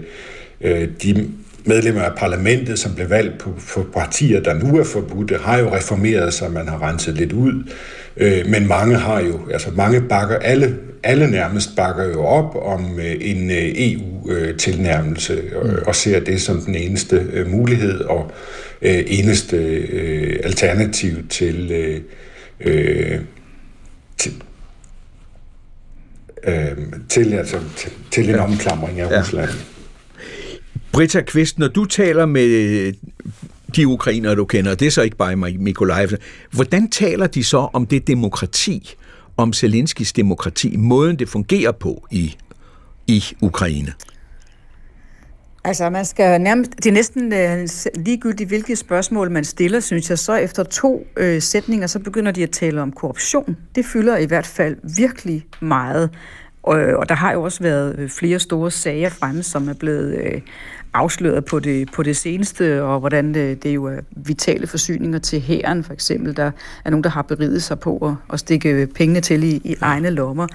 de medlemmer af parlamentet, som blev valgt på, på partier, der nu er forbudte, har jo reformeret sig, man har renset lidt ud. Øh, men mange har jo, altså mange bakker, alle, alle nærmest bakker jo op om øh, en øh, EU-tilnærmelse og, mm. og ser det som den eneste øh, mulighed og øh, eneste øh, alternativ til, øh, øh, til øh, til, altså, til, til en omklamring af ja. Rusland. Britta Kvist, når du taler med de ukrainere, du kender, det er så ikke bare Mikolajev, hvordan taler de så om det demokrati, om Zelenskis demokrati, måden det fungerer på i, i Ukraine? Altså, man skal nærmest, det er næsten øh, ligegyldigt, hvilke spørgsmål man stiller, synes jeg. Så efter to øh, sætninger, så begynder de at tale om korruption. Det fylder i hvert fald virkelig meget. Og, og der har jo også været øh, flere store sager fremme, som er blevet øh, afsløret på det, på det seneste, og hvordan det, det er jo er vitale forsyninger til hæren, for eksempel. Der er nogen, der har beriget sig på at, at stikke pengene til i, i egne lommer.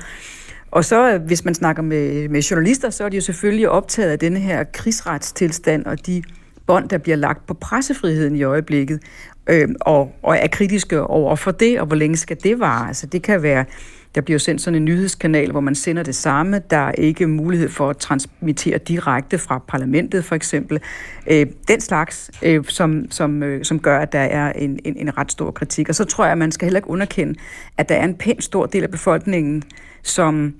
Og så, hvis man snakker med, med journalister, så er de jo selvfølgelig optaget af denne her krigsretstilstand og de bånd, der bliver lagt på pressefriheden i øjeblikket, øh, og, og er kritiske over for det, og hvor længe skal det vare? Altså, det kan være der bliver sendt sådan en nyhedskanal, hvor man sender det samme. Der er ikke mulighed for at transmittere direkte fra parlamentet, for eksempel. Øh, den slags, øh, som, som, øh, som gør, at der er en, en, en ret stor kritik. Og så tror jeg, at man skal heller ikke underkende, at der er en pænt stor del af befolkningen, som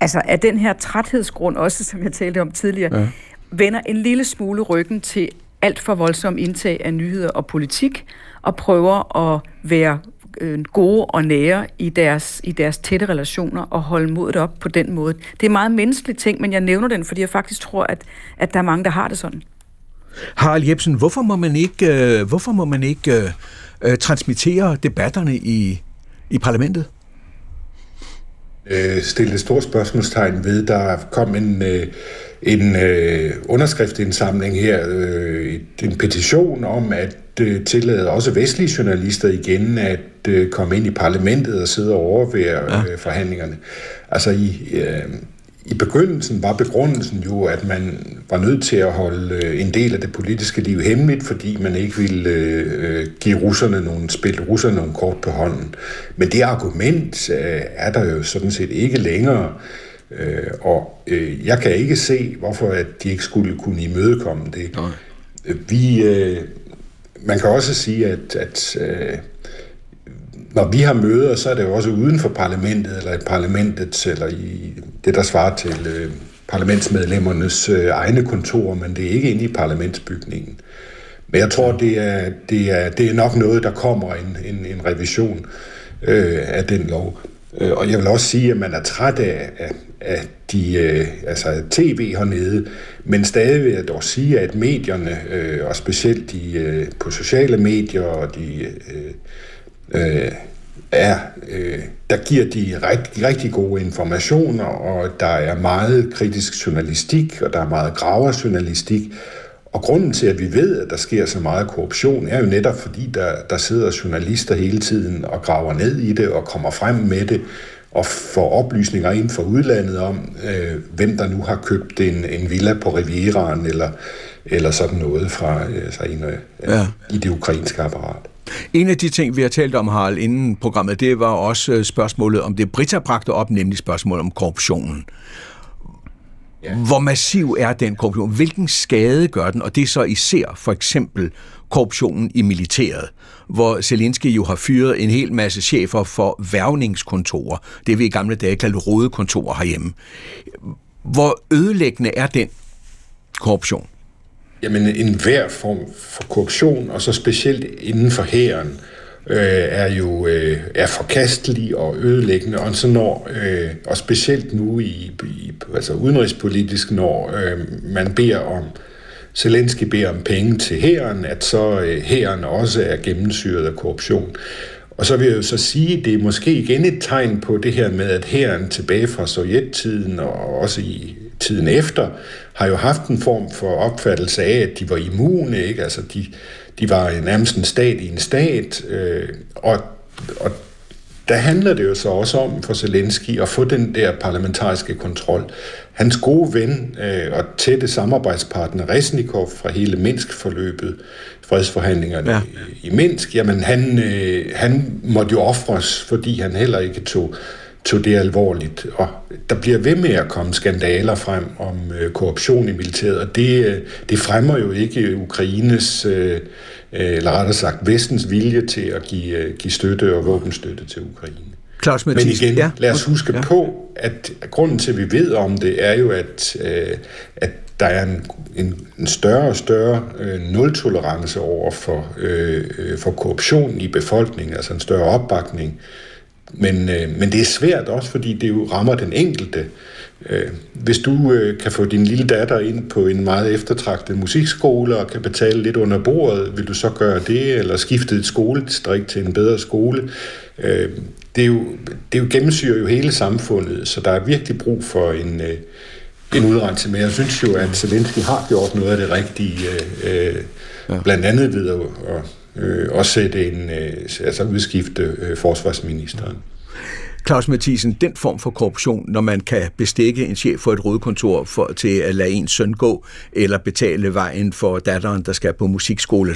altså er den her træthedsgrund også, som jeg talte om tidligere, ja. vender en lille smule ryggen til alt for voldsom indtag af nyheder og politik, og prøver at være øh, gode og nære i deres, i deres tætte relationer og holde modet op på den måde. Det er meget menneskelig ting, men jeg nævner den, fordi jeg faktisk tror, at, at der er mange, der har det sådan. Harald Jebsen, hvorfor må man ikke, øh, hvorfor må man ikke øh, øh transmittere debatterne i, i parlamentet? Øh, stille et stort spørgsmålstegn ved, der kom en, øh, en øh, underskriftindsamling her, øh, en petition om at øh, tillade også vestlige journalister igen at øh, komme ind i parlamentet og sidde og overvære ja. øh, forhandlingerne. Altså i, øh, i begyndelsen var begrundelsen jo, at man var nødt til at holde øh, en del af det politiske liv hemmeligt, fordi man ikke ville øh, give russerne nogle, spille russerne nogle kort på hånden. Men det argument øh, er der jo sådan set ikke længere. Øh, og øh, jeg kan ikke se, hvorfor at de ikke skulle kunne imødekomme det. Nej. Vi, øh, man kan også sige, at, at øh, når vi har møder, så er det jo også uden for parlamentet, eller i parlamentet, eller i det, der svarer til øh, parlamentsmedlemmernes øh, egne kontorer, men det er ikke inde i parlamentsbygningen. Men jeg tror, det er, det er, det er nok noget, der kommer en, en, en revision øh, af den lov. Øh, og jeg vil også sige, at man er træt af, af, af de, øh, altså tv hernede, men stadig vil jeg dog sige, at medierne, øh, og specielt de øh, på sociale medier og de øh, øh, er, øh, der giver de rigtig, rigtig gode informationer, og der er meget kritisk journalistik, og der er meget graverjournalistik. Og grunden til, at vi ved, at der sker så meget korruption, er jo netop fordi, der, der sidder journalister hele tiden og graver ned i det og kommer frem med det og får oplysninger ind fra udlandet om, øh, hvem der nu har købt en, en villa på Rivieraen eller, eller sådan noget fra øh, så en, øh, ja. i det ukrainske apparat. En af de ting, vi har talt om, Harald, inden programmet, det var også øh, spørgsmålet om det, Britta bragte op, nemlig spørgsmålet om korruptionen. Ja. Hvor massiv er den korruption? Hvilken skade gør den? Og det er så især for eksempel korruptionen i militæret, hvor Zelensky jo har fyret en hel masse chefer for værvningskontorer. Det vi i gamle dage kaldte røde kontorer herhjemme. Hvor ødelæggende er den korruption? Jamen, en hver form for korruption, og så specielt inden for hæren, øh, er jo øh, er forkastelig og ødelæggende, og så når, øh, og specielt nu i, i altså udenrigspolitisk, når øh, man beder om, Zelensky beder om penge til hæren, at så øh, hæren også er gennemsyret af korruption. Og så vil jeg jo så sige, at det er måske igen et tegn på det her med, at hæren tilbage fra sovjettiden og også i tiden efter, har jo haft en form for opfattelse af, at de var immune, ikke? Altså, de, de var nærmest en stat i en stat, øh, og, og der handler det jo så også om for Zelensky at få den der parlamentariske kontrol. Hans gode ven øh, og tætte samarbejdspartner Resnikov fra hele Minsk-forløbet, fredsforhandlingerne ja. i, Minsk, jamen han, øh, han måtte jo ofres, fordi han heller ikke tog tog det alvorligt. Og der bliver ved med at komme skandaler frem om øh, korruption i militæret, og det, øh, det fremmer jo ikke Ukraines, øh, eller rettere sagt vestens vilje til at give, øh, give støtte og våbenstøtte til Ukraine. Claus Men igen, ja. lad os huske ja. på, at grunden til, at vi ved om det, er jo, at, øh, at der er en, en, en større og større øh, nul-tolerance over for, øh, for korruption i befolkningen, altså en større opbakning men, øh, men det er svært også, fordi det jo rammer den enkelte. Øh, hvis du øh, kan få din lille datter ind på en meget eftertragtet musikskole og kan betale lidt under bordet, vil du så gøre det, eller skifte et skoledistrikt til en bedre skole? Øh, det, er jo, det er jo gennemsyrer jo hele samfundet, så der er virkelig brug for en, øh, en udrensning. Men jeg synes jo, at Zelensky har gjort noget af det rigtige, øh, ja. blandt andet ved at, at øh, også sætte en, øh, altså udskifte øh, forsvarsministeren. Claus Mathisen, den form for korruption, når man kan bestikke en chef for et rådkontor for, til at lade en søn gå, eller betale vejen for datteren, der skal på musikskole,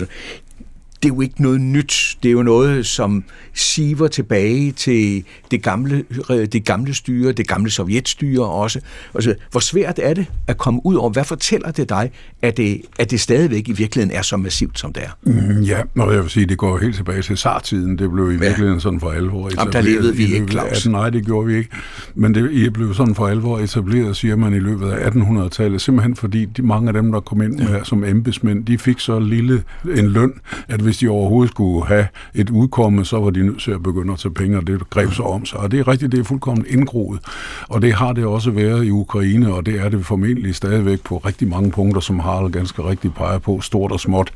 det er jo ikke noget nyt. Det er jo noget, som siver tilbage til det gamle, det gamle styre, det gamle sovjetstyre også. Altså, hvor svært er det at komme ud over? Hvad fortæller det dig, at det, at det stadigvæk i virkeligheden er så massivt, som det er? Mm, ja, og jeg vil sige, det går helt tilbage til sartiden. Det blev i ja. virkeligheden sådan for alvor etableret. Jamen, der levede vi ikke, Claus. Nej, det gjorde vi ikke. Men det blev sådan for alvor etableret, siger man, i løbet af 1800-tallet. Simpelthen fordi de, mange af dem, der kom ind ja. med, som embedsmænd, de fik så lille en løn, at hvis de overhovedet skulle have et udkomme, så var de nødt til at begynde at tage penge, og det greb sig om sig. Og det er rigtigt, det er fuldkommen indgroet. Og det har det også været i Ukraine, og det er det formentlig stadigvæk på rigtig mange punkter, som Harald ganske rigtigt peger på, stort og småt.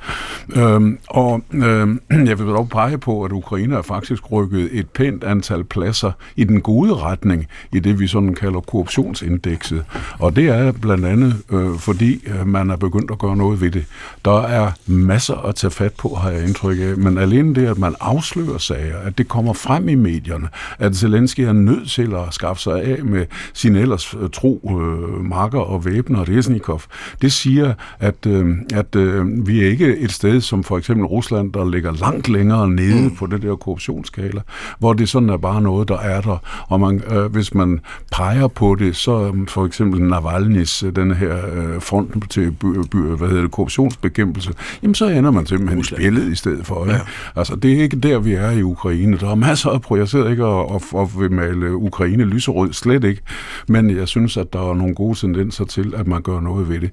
Øhm, og øhm, jeg vil dog pege på, at Ukraine er faktisk rykket et pænt antal pladser i den gode retning, i det vi sådan kalder korruptionsindekset. Og det er blandt andet, øh, fordi øh, man er begyndt at gøre noget ved det. Der er masser at tage fat på, her jeg indtryk af, men alene det, at man afslører sager, at det kommer frem i medierne, at Zelensky er nødt til at skaffe sig af med sin ellers øh, tro øh, marker og væbner, Resnikov, det siger, at, øh, at øh, vi er ikke et sted som for eksempel Rusland, der ligger langt længere nede mm. på det der korruptionsskala, hvor det sådan er bare noget, der er der. Og man, øh, hvis man peger på det, så øh, for eksempel Navalny's, øh, den her øh, front til by, by, hvad hedder det, korruptionsbekæmpelse, jamen så ender man simpelthen Rusland. i spillet i stedet for. Ja. Altså, det er ikke der, vi er i Ukraine. Der er masser af sidder ikke og, og, og vil male Ukraine lyserød, slet ikke. Men jeg synes, at der er nogle gode tendenser til, at man gør noget ved det.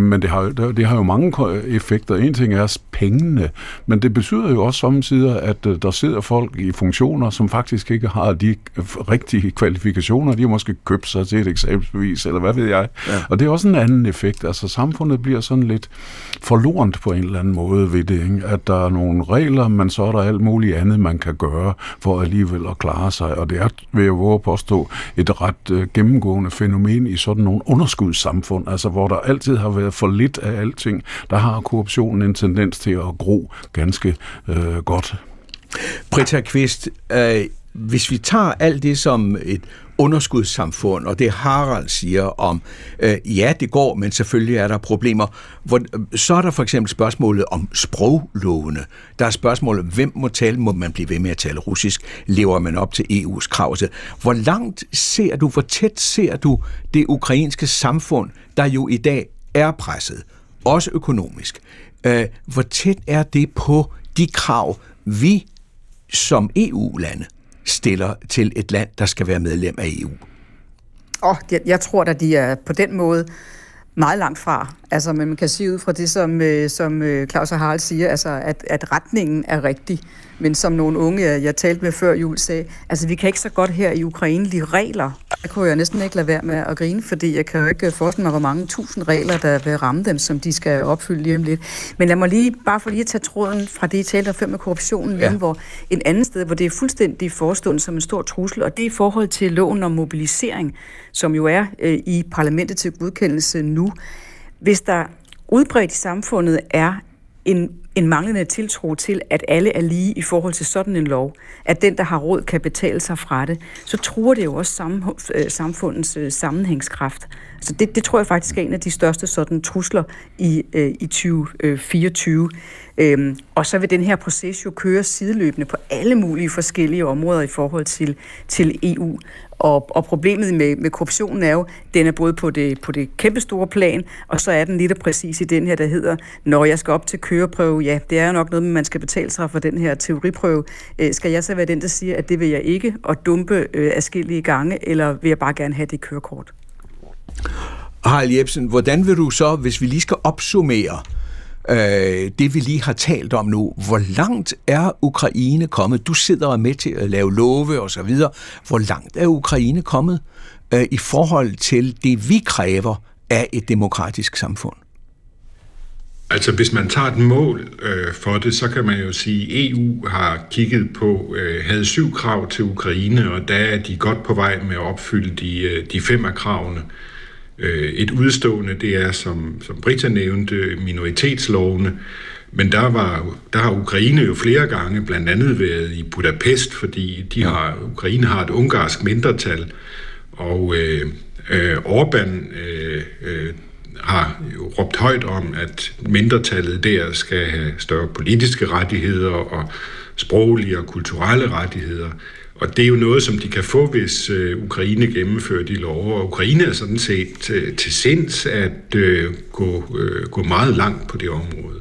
Men det har, det har jo mange effekter. En ting er pengene, men det betyder jo også samtidig, at øh, der sidder folk i funktioner, som faktisk ikke har de rigtige kvalifikationer. De har måske købt sig til et eksamensbevis, eller hvad ved jeg. Ja. Og det er også en anden effekt. Altså, samfundet bliver sådan lidt forlorent på en eller anden måde ved det. Ikke? At der er nogle regler, men så er der alt muligt andet, man kan gøre for alligevel at klare sig. Og det er, vil jeg våge påstå, et ret øh, gennemgående fænomen i sådan nogle underskudssamfund, altså hvor der altid har været for lidt af alting. Der har korruptionen en tendens til at gro ganske øh, godt. Britta Kvist, øh, hvis vi tager alt det som et underskudssamfund, og det Harald siger om, øh, ja, det går, men selvfølgelig er der problemer. Hvor, øh, så er der for eksempel spørgsmålet om sproglovene. Der er spørgsmålet, hvem må tale, må man blive ved med at tale russisk? Lever man op til EU's krav? Altså, hvor langt ser du, hvor tæt ser du det ukrainske samfund, der jo i dag er presset, også økonomisk? Øh, hvor tæt er det på de krav, vi som EU-lande stiller til et land, der skal være medlem af EU? Oh, jeg, jeg tror at de er på den måde meget langt fra. Altså, men man kan sige ud fra det, som, øh, som øh, Claus og Harald siger, altså, at, at retningen er rigtig. Men som nogle unge, jeg talte med før jul, sagde, altså vi kan ikke så godt her i Ukraine lide regler. der kunne jeg næsten ikke lade være med at grine, fordi jeg kan jo ikke forestille mig, hvor mange tusind regler, der vil ramme dem, som de skal opfylde lige om lidt. Men lad mig lige, bare for lige at tage tråden fra det, I talte om med korruptionen, ja. hvor en anden sted, hvor det er fuldstændig forestående som en stor trussel, og det er i forhold til loven om mobilisering, som jo er øh, i parlamentet til godkendelse nu. Hvis der udbredt i samfundet er en, en manglende tiltro til, at alle er lige i forhold til sådan en lov, at den, der har råd, kan betale sig fra det, så tror det jo også øh, samfundets øh, sammenhængskraft. Så det, det tror jeg faktisk er en af de største sådan trusler i, øh, i 2024. Øh, øhm, og så vil den her proces jo køre sideløbende på alle mulige forskellige områder i forhold til, til EU. Og, og problemet med, med korruptionen er jo, den er både på det, på det kæmpestore plan, og så er den lidt præcis i den her, der hedder, når jeg skal op til køreprøve, ja, det er jo nok noget, man skal betale sig for den her teoriprøve. Øh, skal jeg så være den, der siger, at det vil jeg ikke, og dumpe øh, afskillige gange, eller vil jeg bare gerne have det kørekort? Harald Jebsen, hvordan vil du så, hvis vi lige skal opsummere øh, øh, det, vi lige har talt om nu, hvor langt er Ukraine kommet? Du sidder med til at lave love og så videre. Hvor langt er Ukraine kommet øh, i forhold til det, vi kræver af et demokratisk samfund? Altså hvis man tager et mål øh, for det, så kan man jo sige, at EU har kigget på, øh, havde syv krav til Ukraine, og der er de godt på vej med at opfylde de, øh, de fem af kravene. Øh, Øh, et udstående, det er, som, som Britta nævnte, minoritetslovene, men der, var, der har Ukraine jo flere gange blandt andet været i Budapest, fordi de har, Ukraine har et ungarsk mindretal, og øh, øh, Orbán øh, øh, har jo råbt højt om, at mindretallet der skal have større politiske rettigheder og sproglige og kulturelle rettigheder. Og det er jo noget, som de kan få, hvis øh, Ukraine gennemfører de love. Og Ukraine er sådan set øh, til sinds at øh, gå, øh, gå meget langt på det område.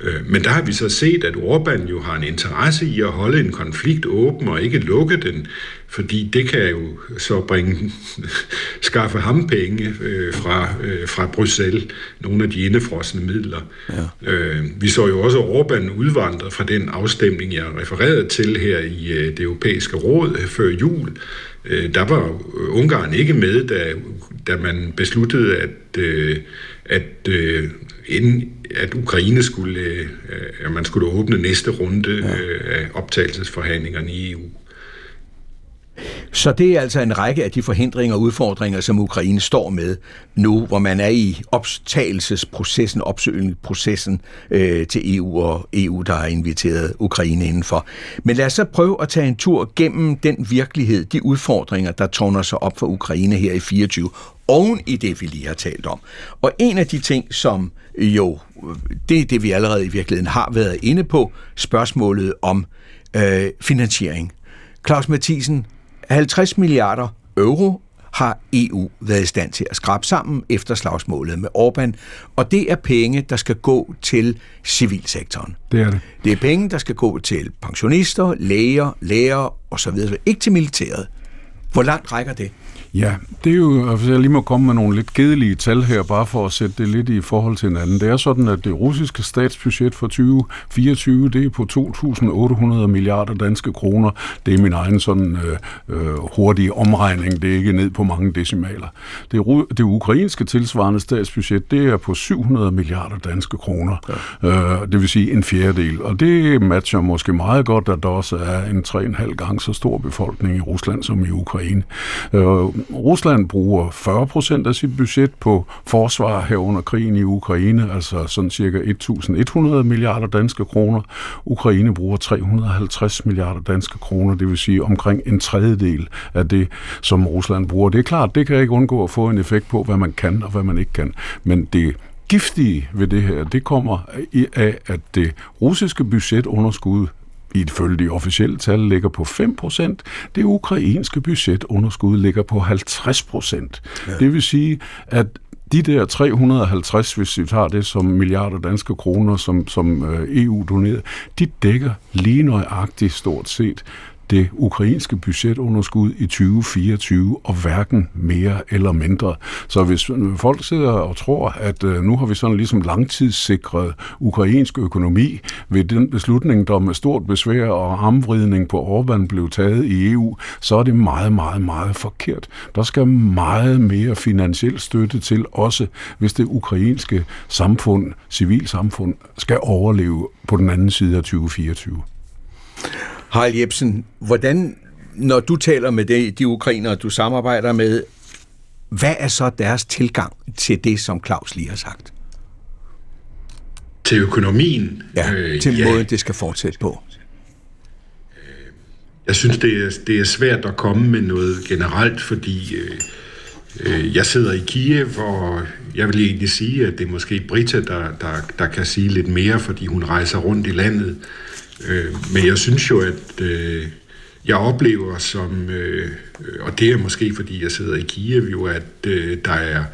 Øh, men der har vi så set, at Orbán jo har en interesse i at holde en konflikt åben og ikke lukke den, fordi det kan jo så bringe, skaffe ham penge øh, fra, øh, fra Bruxelles, nogle af de indefrosne midler. Ja. Øh, vi så jo også Orbán udvandre fra den afstemning, jeg refererede til her i øh, det europæiske råd øh, før jul. Øh, der var Ungarn ikke med, da, da man besluttede, at, øh, at øh, inden at Ukraine skulle, øh, at man skulle åbne næste runde ja. øh, af optagelsesforhandlingerne i EU. Så det er altså en række af de forhindringer og udfordringer, som Ukraine står med nu, hvor man er i optagelsesprocessen, opsøgningsprocessen øh, til EU, og EU, der har inviteret Ukraine indenfor. Men lad os så prøve at tage en tur gennem den virkelighed, de udfordringer, der tårner sig op for Ukraine her i 24, oven i det, vi lige har talt om. Og en af de ting, som jo, øh, det er det, vi allerede i virkeligheden har været inde på, spørgsmålet om øh, finansiering. Claus Mathisen, 50 milliarder euro har EU været i stand til at skrabe sammen efter slagsmålet med Orbán, og det er penge, der skal gå til civilsektoren. Det er det. Det er penge, der skal gå til pensionister, læger, læger osv., ikke til militæret. Hvor langt rækker det? Ja, det er jo, altså jeg lige må komme med nogle lidt kedelige tal her, bare for at sætte det lidt i forhold til hinanden. Det er sådan, at det russiske statsbudget for 2024, det er på 2.800 milliarder danske kroner. Det er min egen sådan øh, øh, hurtige omregning, det er ikke ned på mange decimaler. Det, det ukrainske tilsvarende statsbudget, det er på 700 milliarder danske kroner. Ja. Øh, det vil sige en fjerdedel. Og det matcher måske meget godt, at der også er en 3,5 gange så stor befolkning i Rusland som i Ukraine. Øh, Rusland bruger 40 procent af sit budget på forsvar herunder krigen i Ukraine, altså sådan cirka 1.100 milliarder danske kroner. Ukraine bruger 350 milliarder danske kroner, det vil sige omkring en tredjedel af det, som Rusland bruger. Det er klart, det kan ikke undgå at få en effekt på, hvad man kan og hvad man ikke kan. Men det giftige ved det her, det kommer af, at det russiske budgetunderskud ifølge de officielle tal ligger på 5%. Det ukrainske budgetunderskud ligger på 50%. Ja. Det vil sige, at de der 350, hvis vi tager det som milliarder danske kroner, som, som øh, EU donerer, de dækker lige nøjagtigt stort set det ukrainske budgetunderskud i 2024, og hverken mere eller mindre. Så hvis folk sidder og tror, at øh, nu har vi sådan ligesom langtidssikret ukrainsk økonomi ved den beslutning, der med stort besvær og armvridning på Orbán blev taget i EU, så er det meget, meget, meget forkert. Der skal meget mere finansiel støtte til, også hvis det ukrainske samfund, civilsamfund, skal overleve på den anden side af 2024. Harald Jebsen, hvordan, når du taler med de, de ukrainere, du samarbejder med, hvad er så deres tilgang til det, som Claus lige har sagt? Til økonomien? Ja, øh, til ja. måden, det skal fortsætte på. Jeg synes, det er, det er svært at komme med noget generelt, fordi øh, øh, jeg sidder i Kiev, og jeg vil egentlig sige, at det er måske Brita, der, der, der kan sige lidt mere, fordi hun rejser rundt i landet. Øh, men jeg synes jo, at øh, jeg oplever som, øh, og det er måske fordi jeg sidder i Kiev jo, at øh, der er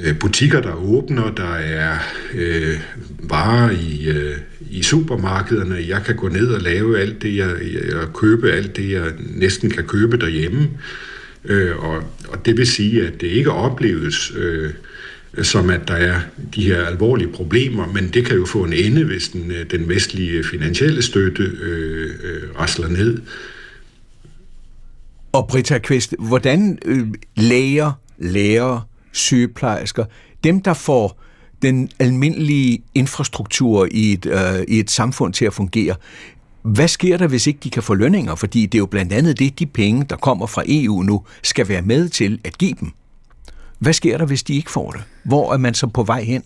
øh, butikker, der åbner, der er øh, varer i, øh, i supermarkederne. Jeg kan gå ned og lave alt det, jeg, jeg købe alt det, jeg næsten kan købe derhjemme. Øh, og, og det vil sige, at det ikke opleves øh, som at der er de her alvorlige problemer, men det kan jo få en ende, hvis den, øh, den vestlige finansielle støtte øh, øh, rasler ned. Og Britta Kvist, hvordan øh, læger, læger, sygeplejersker, dem der får den almindelige infrastruktur i et, øh, i et samfund til at fungere, hvad sker der, hvis ikke de kan få lønninger? Fordi det er jo blandt andet det, de penge, der kommer fra EU nu, skal være med til at give dem. Hvad sker der, hvis de ikke får det? Hvor er man så på vej hen?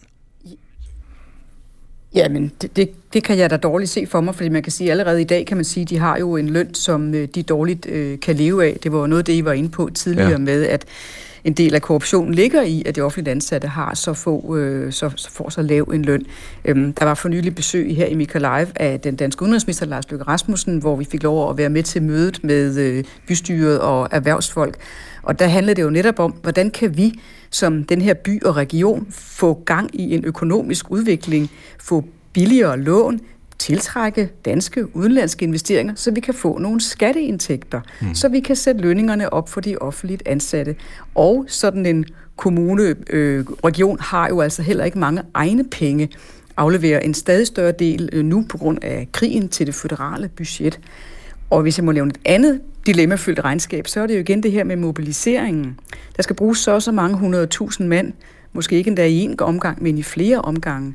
Jamen, det, det, det kan jeg da dårligt se for mig, fordi man kan sige, at allerede i dag kan man sige, at de har jo en løn, som øh, de dårligt øh, kan leve af. Det var jo noget, det I var inde på tidligere ja. med, at en del af korruptionen ligger i, at de offentlige ansatte har så, få, øh, så, så får så lav en løn. Øhm, der var for nylig besøg her i Mikalajev af den danske udenrigsminister Lars Løkke Rasmussen, hvor vi fik lov at være med til mødet med øh, bystyret og erhvervsfolk. Og der handlede det jo netop om, hvordan kan vi som den her by og region få gang i en økonomisk udvikling, få billigere lån, tiltrække danske udenlandske investeringer, så vi kan få nogle skatteindtægter, mm. så vi kan sætte lønningerne op for de offentligt ansatte. Og sådan en kommune, øh, region har jo altså heller ikke mange egne penge, afleverer en stadig større del øh, nu på grund af krigen til det føderale budget. Og hvis jeg må lave et andet dilemmafyldt regnskab, så er det jo igen det her med mobiliseringen. Der skal bruges så så mange hundredtusind mand, måske ikke endda i en omgang, men i flere omgange.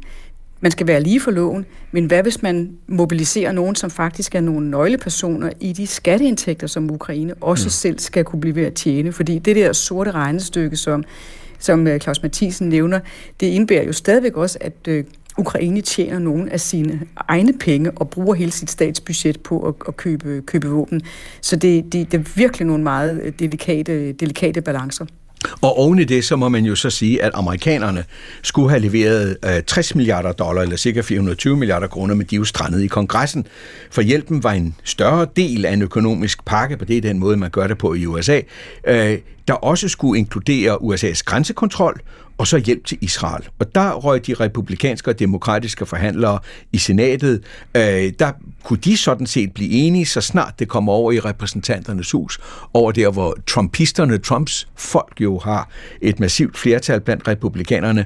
Man skal være lige for loven, men hvad hvis man mobiliserer nogen, som faktisk er nogle nøglepersoner i de skatteindtægter, som Ukraine også mm. selv skal kunne blive ved at tjene? Fordi det der sorte regnestykke, som, som øh, Claus Mathisen nævner, det indebærer jo stadigvæk også, at øh, Ukraine tjener nogle af sine egne penge og bruger hele sit statsbudget på at, at købe, købe våben. Så det, det, det er virkelig nogle meget øh, delikate, delikate balancer. Og oven i det, så må man jo så sige, at amerikanerne skulle have leveret øh, 60 milliarder dollar, eller cirka 420 milliarder kroner, men de er jo strandet i kongressen. For hjælpen var en større del af en økonomisk pakke, på det er den måde, man gør det på i USA, øh, der også skulle inkludere USA's grænsekontrol og så hjælp til Israel. Og der røg de republikanske og demokratiske forhandlere i senatet, øh, der kunne de sådan set blive enige, så snart det kommer over i repræsentanternes hus, over der, hvor trumpisterne, Trumps folk jo har et massivt flertal blandt republikanerne,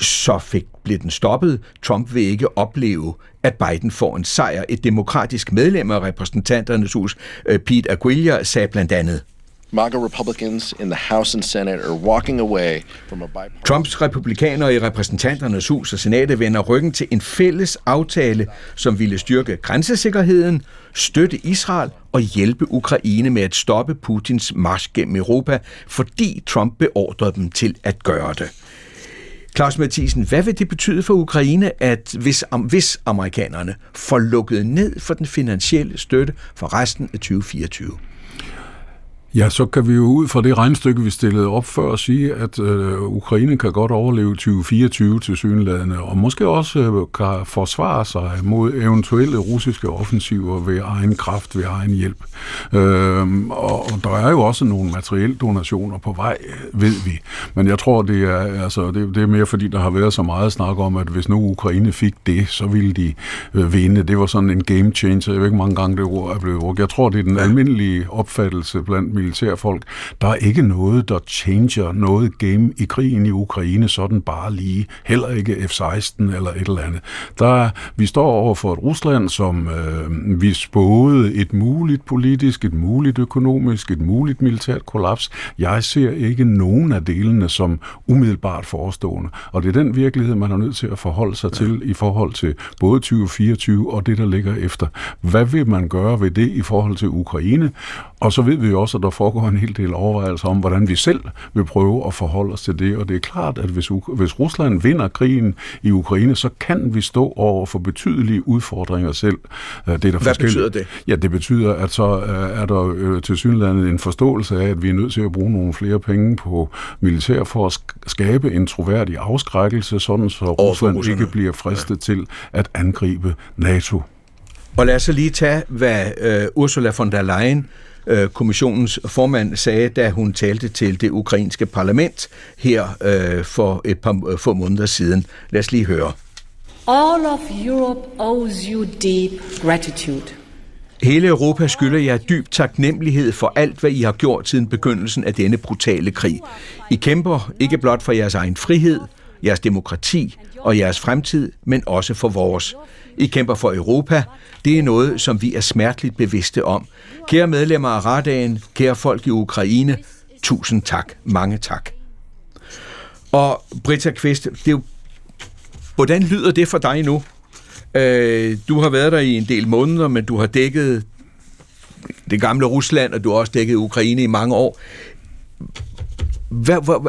så fik blev den stoppet. Trump vil ikke opleve, at Biden får en sejr. Et demokratisk medlem af repræsentanternes hus, øh, Pete Aguilar, sagde blandt andet, MAGA Republicans in the House and Senate are walking away from a bipartisan... Trumps republikanere i repræsentanternes hus og senatet vender ryggen til en fælles aftale, som ville styrke grænsesikkerheden, støtte Israel og hjælpe Ukraine med at stoppe Putins march gennem Europa, fordi Trump beordrede dem til at gøre det. Claus Mathisen, hvad vil det betyde for Ukraine, at hvis, hvis amerikanerne får lukket ned for den finansielle støtte for resten af 2024? Ja, så kan vi jo ud fra det regnstykke, vi stillede op før, sige, at øh, Ukraine kan godt overleve 2024 til synlædende, og måske også øh, kan forsvare sig mod eventuelle russiske offensiver ved egen kraft, ved egen hjælp. Øh, og, og der er jo også nogle materielle donationer på vej, ved vi. Men jeg tror, det er, altså, det, det er mere fordi, der har været så meget snak om, at hvis nu Ukraine fik det, så ville de øh, vinde. Det var sådan en game changer. Jeg ved ikke, mange gange det ord er blevet brugt. Jeg tror, det er den almindelige opfattelse blandt militærfolk. Der er ikke noget, der changer noget game i krigen i Ukraine, sådan bare lige. Heller ikke F-16 eller et eller andet. Der er, vi står over for et Rusland, som øh, vi spåede et muligt politisk, et muligt økonomisk, et muligt militært kollaps. Jeg ser ikke nogen af delene som umiddelbart forestående. Og det er den virkelighed, man er nødt til at forholde sig ja. til i forhold til både 2024 og det, der ligger efter. Hvad vil man gøre ved det i forhold til Ukraine? Og så ved vi jo også, at der foregår en hel del overvejelser om, hvordan vi selv vil prøve at forholde os til det. Og det er klart, at hvis, hvis Rusland vinder krigen i Ukraine, så kan vi stå over for betydelige udfordringer selv. Øh, det er der Hvad betyder det? Ja, det betyder, at så øh, er der øh, til synlandet en forståelse af, at vi er nødt til at bruge nogle flere penge på militær for at skabe en troværdig afskrækkelse, sådan så Rusland ikke bliver fristet ja. til at angribe NATO. Og lad os så lige tage, hvad uh, Ursula von der Leyen øh, kommissionens formand sagde, da hun talte til det ukrainske parlament her øh, for et par øh, få måneder siden. Lad os lige høre. All of Europe owes you deep gratitude. Hele Europa skylder jer dyb taknemmelighed for alt, hvad I har gjort siden begyndelsen af denne brutale krig. I kæmper ikke blot for jeres egen frihed, jeres demokrati og jeres fremtid, men også for vores. I kæmper for Europa. Det er noget, som vi er smerteligt bevidste om. Kære medlemmer af Radagen, kære folk i Ukraine, tusind tak. Mange tak. Og Britta Kvist, det er jo, hvordan lyder det for dig nu? Øh, du har været der i en del måneder, men du har dækket det gamle Rusland, og du har også dækket Ukraine i mange år.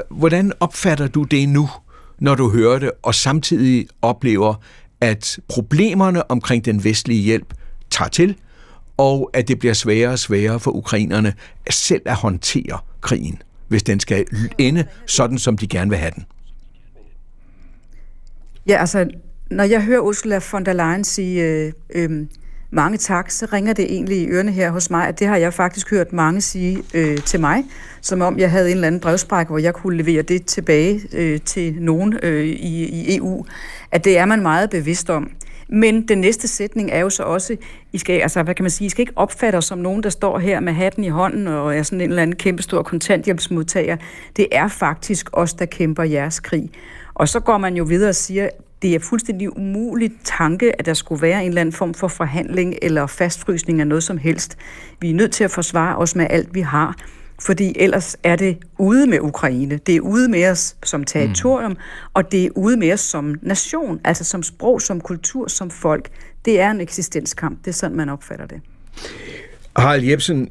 Hvordan opfatter du det nu, når du hører det, og samtidig oplever, at problemerne omkring den vestlige hjælp tager til, og at det bliver sværere og sværere for ukrainerne selv at håndtere krigen, hvis den skal ende sådan, som de gerne vil have den. Ja, altså, når jeg hører Ursula von der Leyen sige øh, øh, mange tak, så ringer det egentlig i ørene her hos mig, at det har jeg faktisk hørt mange sige øh, til mig, som om jeg havde en eller anden brevsprække, hvor jeg kunne levere det tilbage øh, til nogen øh, i, i EU, at det er man meget bevidst om. Men den næste sætning er jo så også, I skal, altså, hvad kan man sige, I skal ikke opfatte os som nogen, der står her med hatten i hånden og er sådan en eller anden kæmpestor kontanthjælpsmodtager. Det er faktisk os, der kæmper jeres krig. Og så går man jo videre og siger, det er fuldstændig umuligt tanke, at der skulle være en eller anden form for forhandling eller fastfrysning af noget som helst. Vi er nødt til at forsvare os med alt, vi har fordi ellers er det ude med Ukraine. Det er ude med os som territorium, mm. og det er ude med os som nation, altså som sprog, som kultur, som folk. Det er en eksistenskamp. Det er sådan, man opfatter det. Harald Jebsen,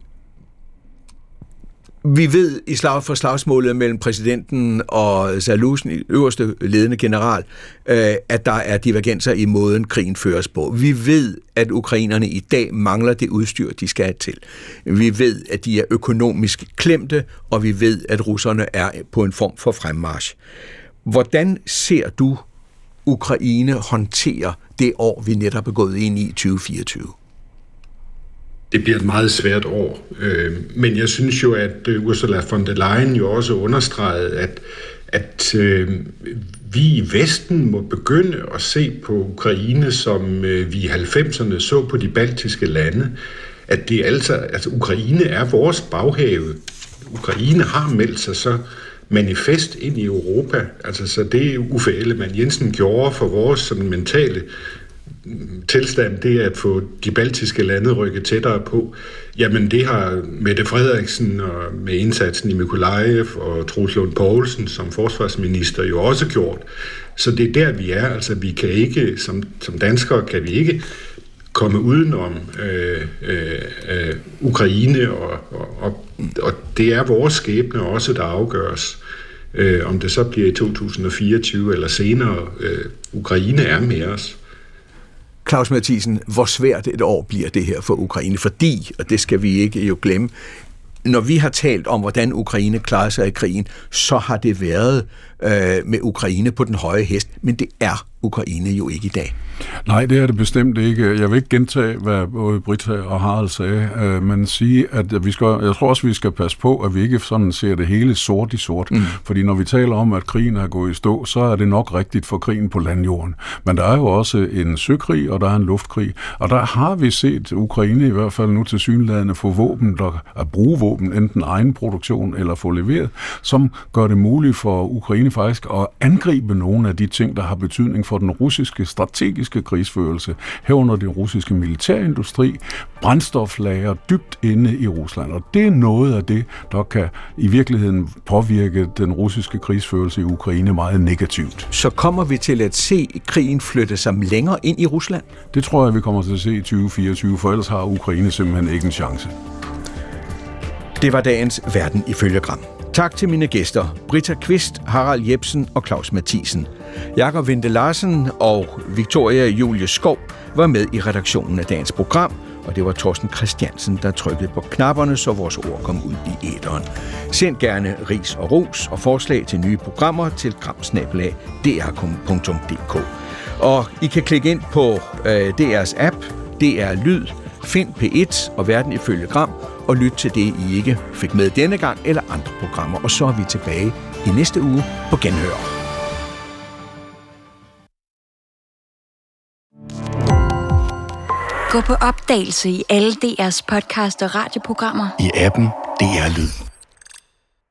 vi ved i slag for slagsmålet mellem præsidenten og Salusen, øverste ledende general, øh, at der er divergenser i måden, krigen føres på. Vi ved, at ukrainerne i dag mangler det udstyr, de skal have til. Vi ved, at de er økonomisk klemte, og vi ved, at russerne er på en form for fremmarsch. Hvordan ser du Ukraine håndtere det år, vi netop er gået ind i 2024? Det bliver et meget svært år. Øh, men jeg synes jo, at øh, Ursula von der Leyen jo også understregede, at, at øh, vi i Vesten må begynde at se på Ukraine, som øh, vi i 90'erne så på de baltiske lande. At det altså, altså Ukraine er vores baghave. Ukraine har meldt sig så manifest ind i Europa. Altså, så det Uffe Ellemann Jensen gjorde for vores sådan, mentale tilstand, det er at få de baltiske lande rykket tættere på, jamen det har Mette Frederiksen og med indsatsen i Mikolajev og Troels Lund Poulsen som forsvarsminister jo også gjort. Så det er der, vi er. Altså vi kan ikke, som, som danskere kan vi ikke komme udenom øh, øh, øh, Ukraine, og, og, og, og det er vores skæbne også, der afgøres. Øh, om det så bliver i 2024 eller senere. Øh, Ukraine er med os. Claus Mathisen, hvor svært et år bliver det her for Ukraine? Fordi, og det skal vi ikke jo glemme, når vi har talt om, hvordan Ukraine klarer sig i krigen, så har det været øh, med Ukraine på den høje hest, men det er Ukraine jo ikke i dag. Nej, det er det bestemt ikke. Jeg vil ikke gentage, hvad både Britta og Harald sagde, øh, men sige, at vi skal, jeg tror også, vi skal passe på, at vi ikke sådan ser det hele sort i sort. Mm. Fordi når vi taler om, at krigen er gået i stå, så er det nok rigtigt for krigen på landjorden. Men der er jo også en søkrig, og der er en luftkrig. Og der har vi set Ukraine i hvert fald nu til synlædende få våben, der at bruge våben, enten egen produktion eller få leveret, som gør det muligt for Ukraine faktisk at angribe nogle af de ting, der har betydning for den russiske strategiske krigsførelse, herunder den russiske militærindustri, brændstoflager dybt inde i Rusland. Og det er noget af det, der kan i virkeligheden påvirke den russiske krigsførelse i Ukraine meget negativt. Så kommer vi til at se krigen flytte sig længere ind i Rusland? Det tror jeg, vi kommer til at se i 2024, for ellers har Ukraine simpelthen ikke en chance. Det var dagens Verden ifølge Gram. Tak til mine gæster, Britta Kvist, Harald Jebsen og Claus Mathisen. Jakob Vinde Larsen og Victoria Julie Skov var med i redaktionen af dagens program, og det var Thorsten Christiansen, der trykkede på knapperne, så vores ord kom ud i æderen. Send gerne ris og ros og forslag til nye programmer til gramsnabelag.dr.dk. Og I kan klikke ind på øh, DR's app, DR Lyd, Find P1 og Verden ifølge Gram, og lyt til det, I ikke fik med denne gang eller andre programmer. Og så er vi tilbage i næste uge på Genhør. Gå på opdagelse i alle DR's podcast og radioprogrammer. I appen DR Lyd.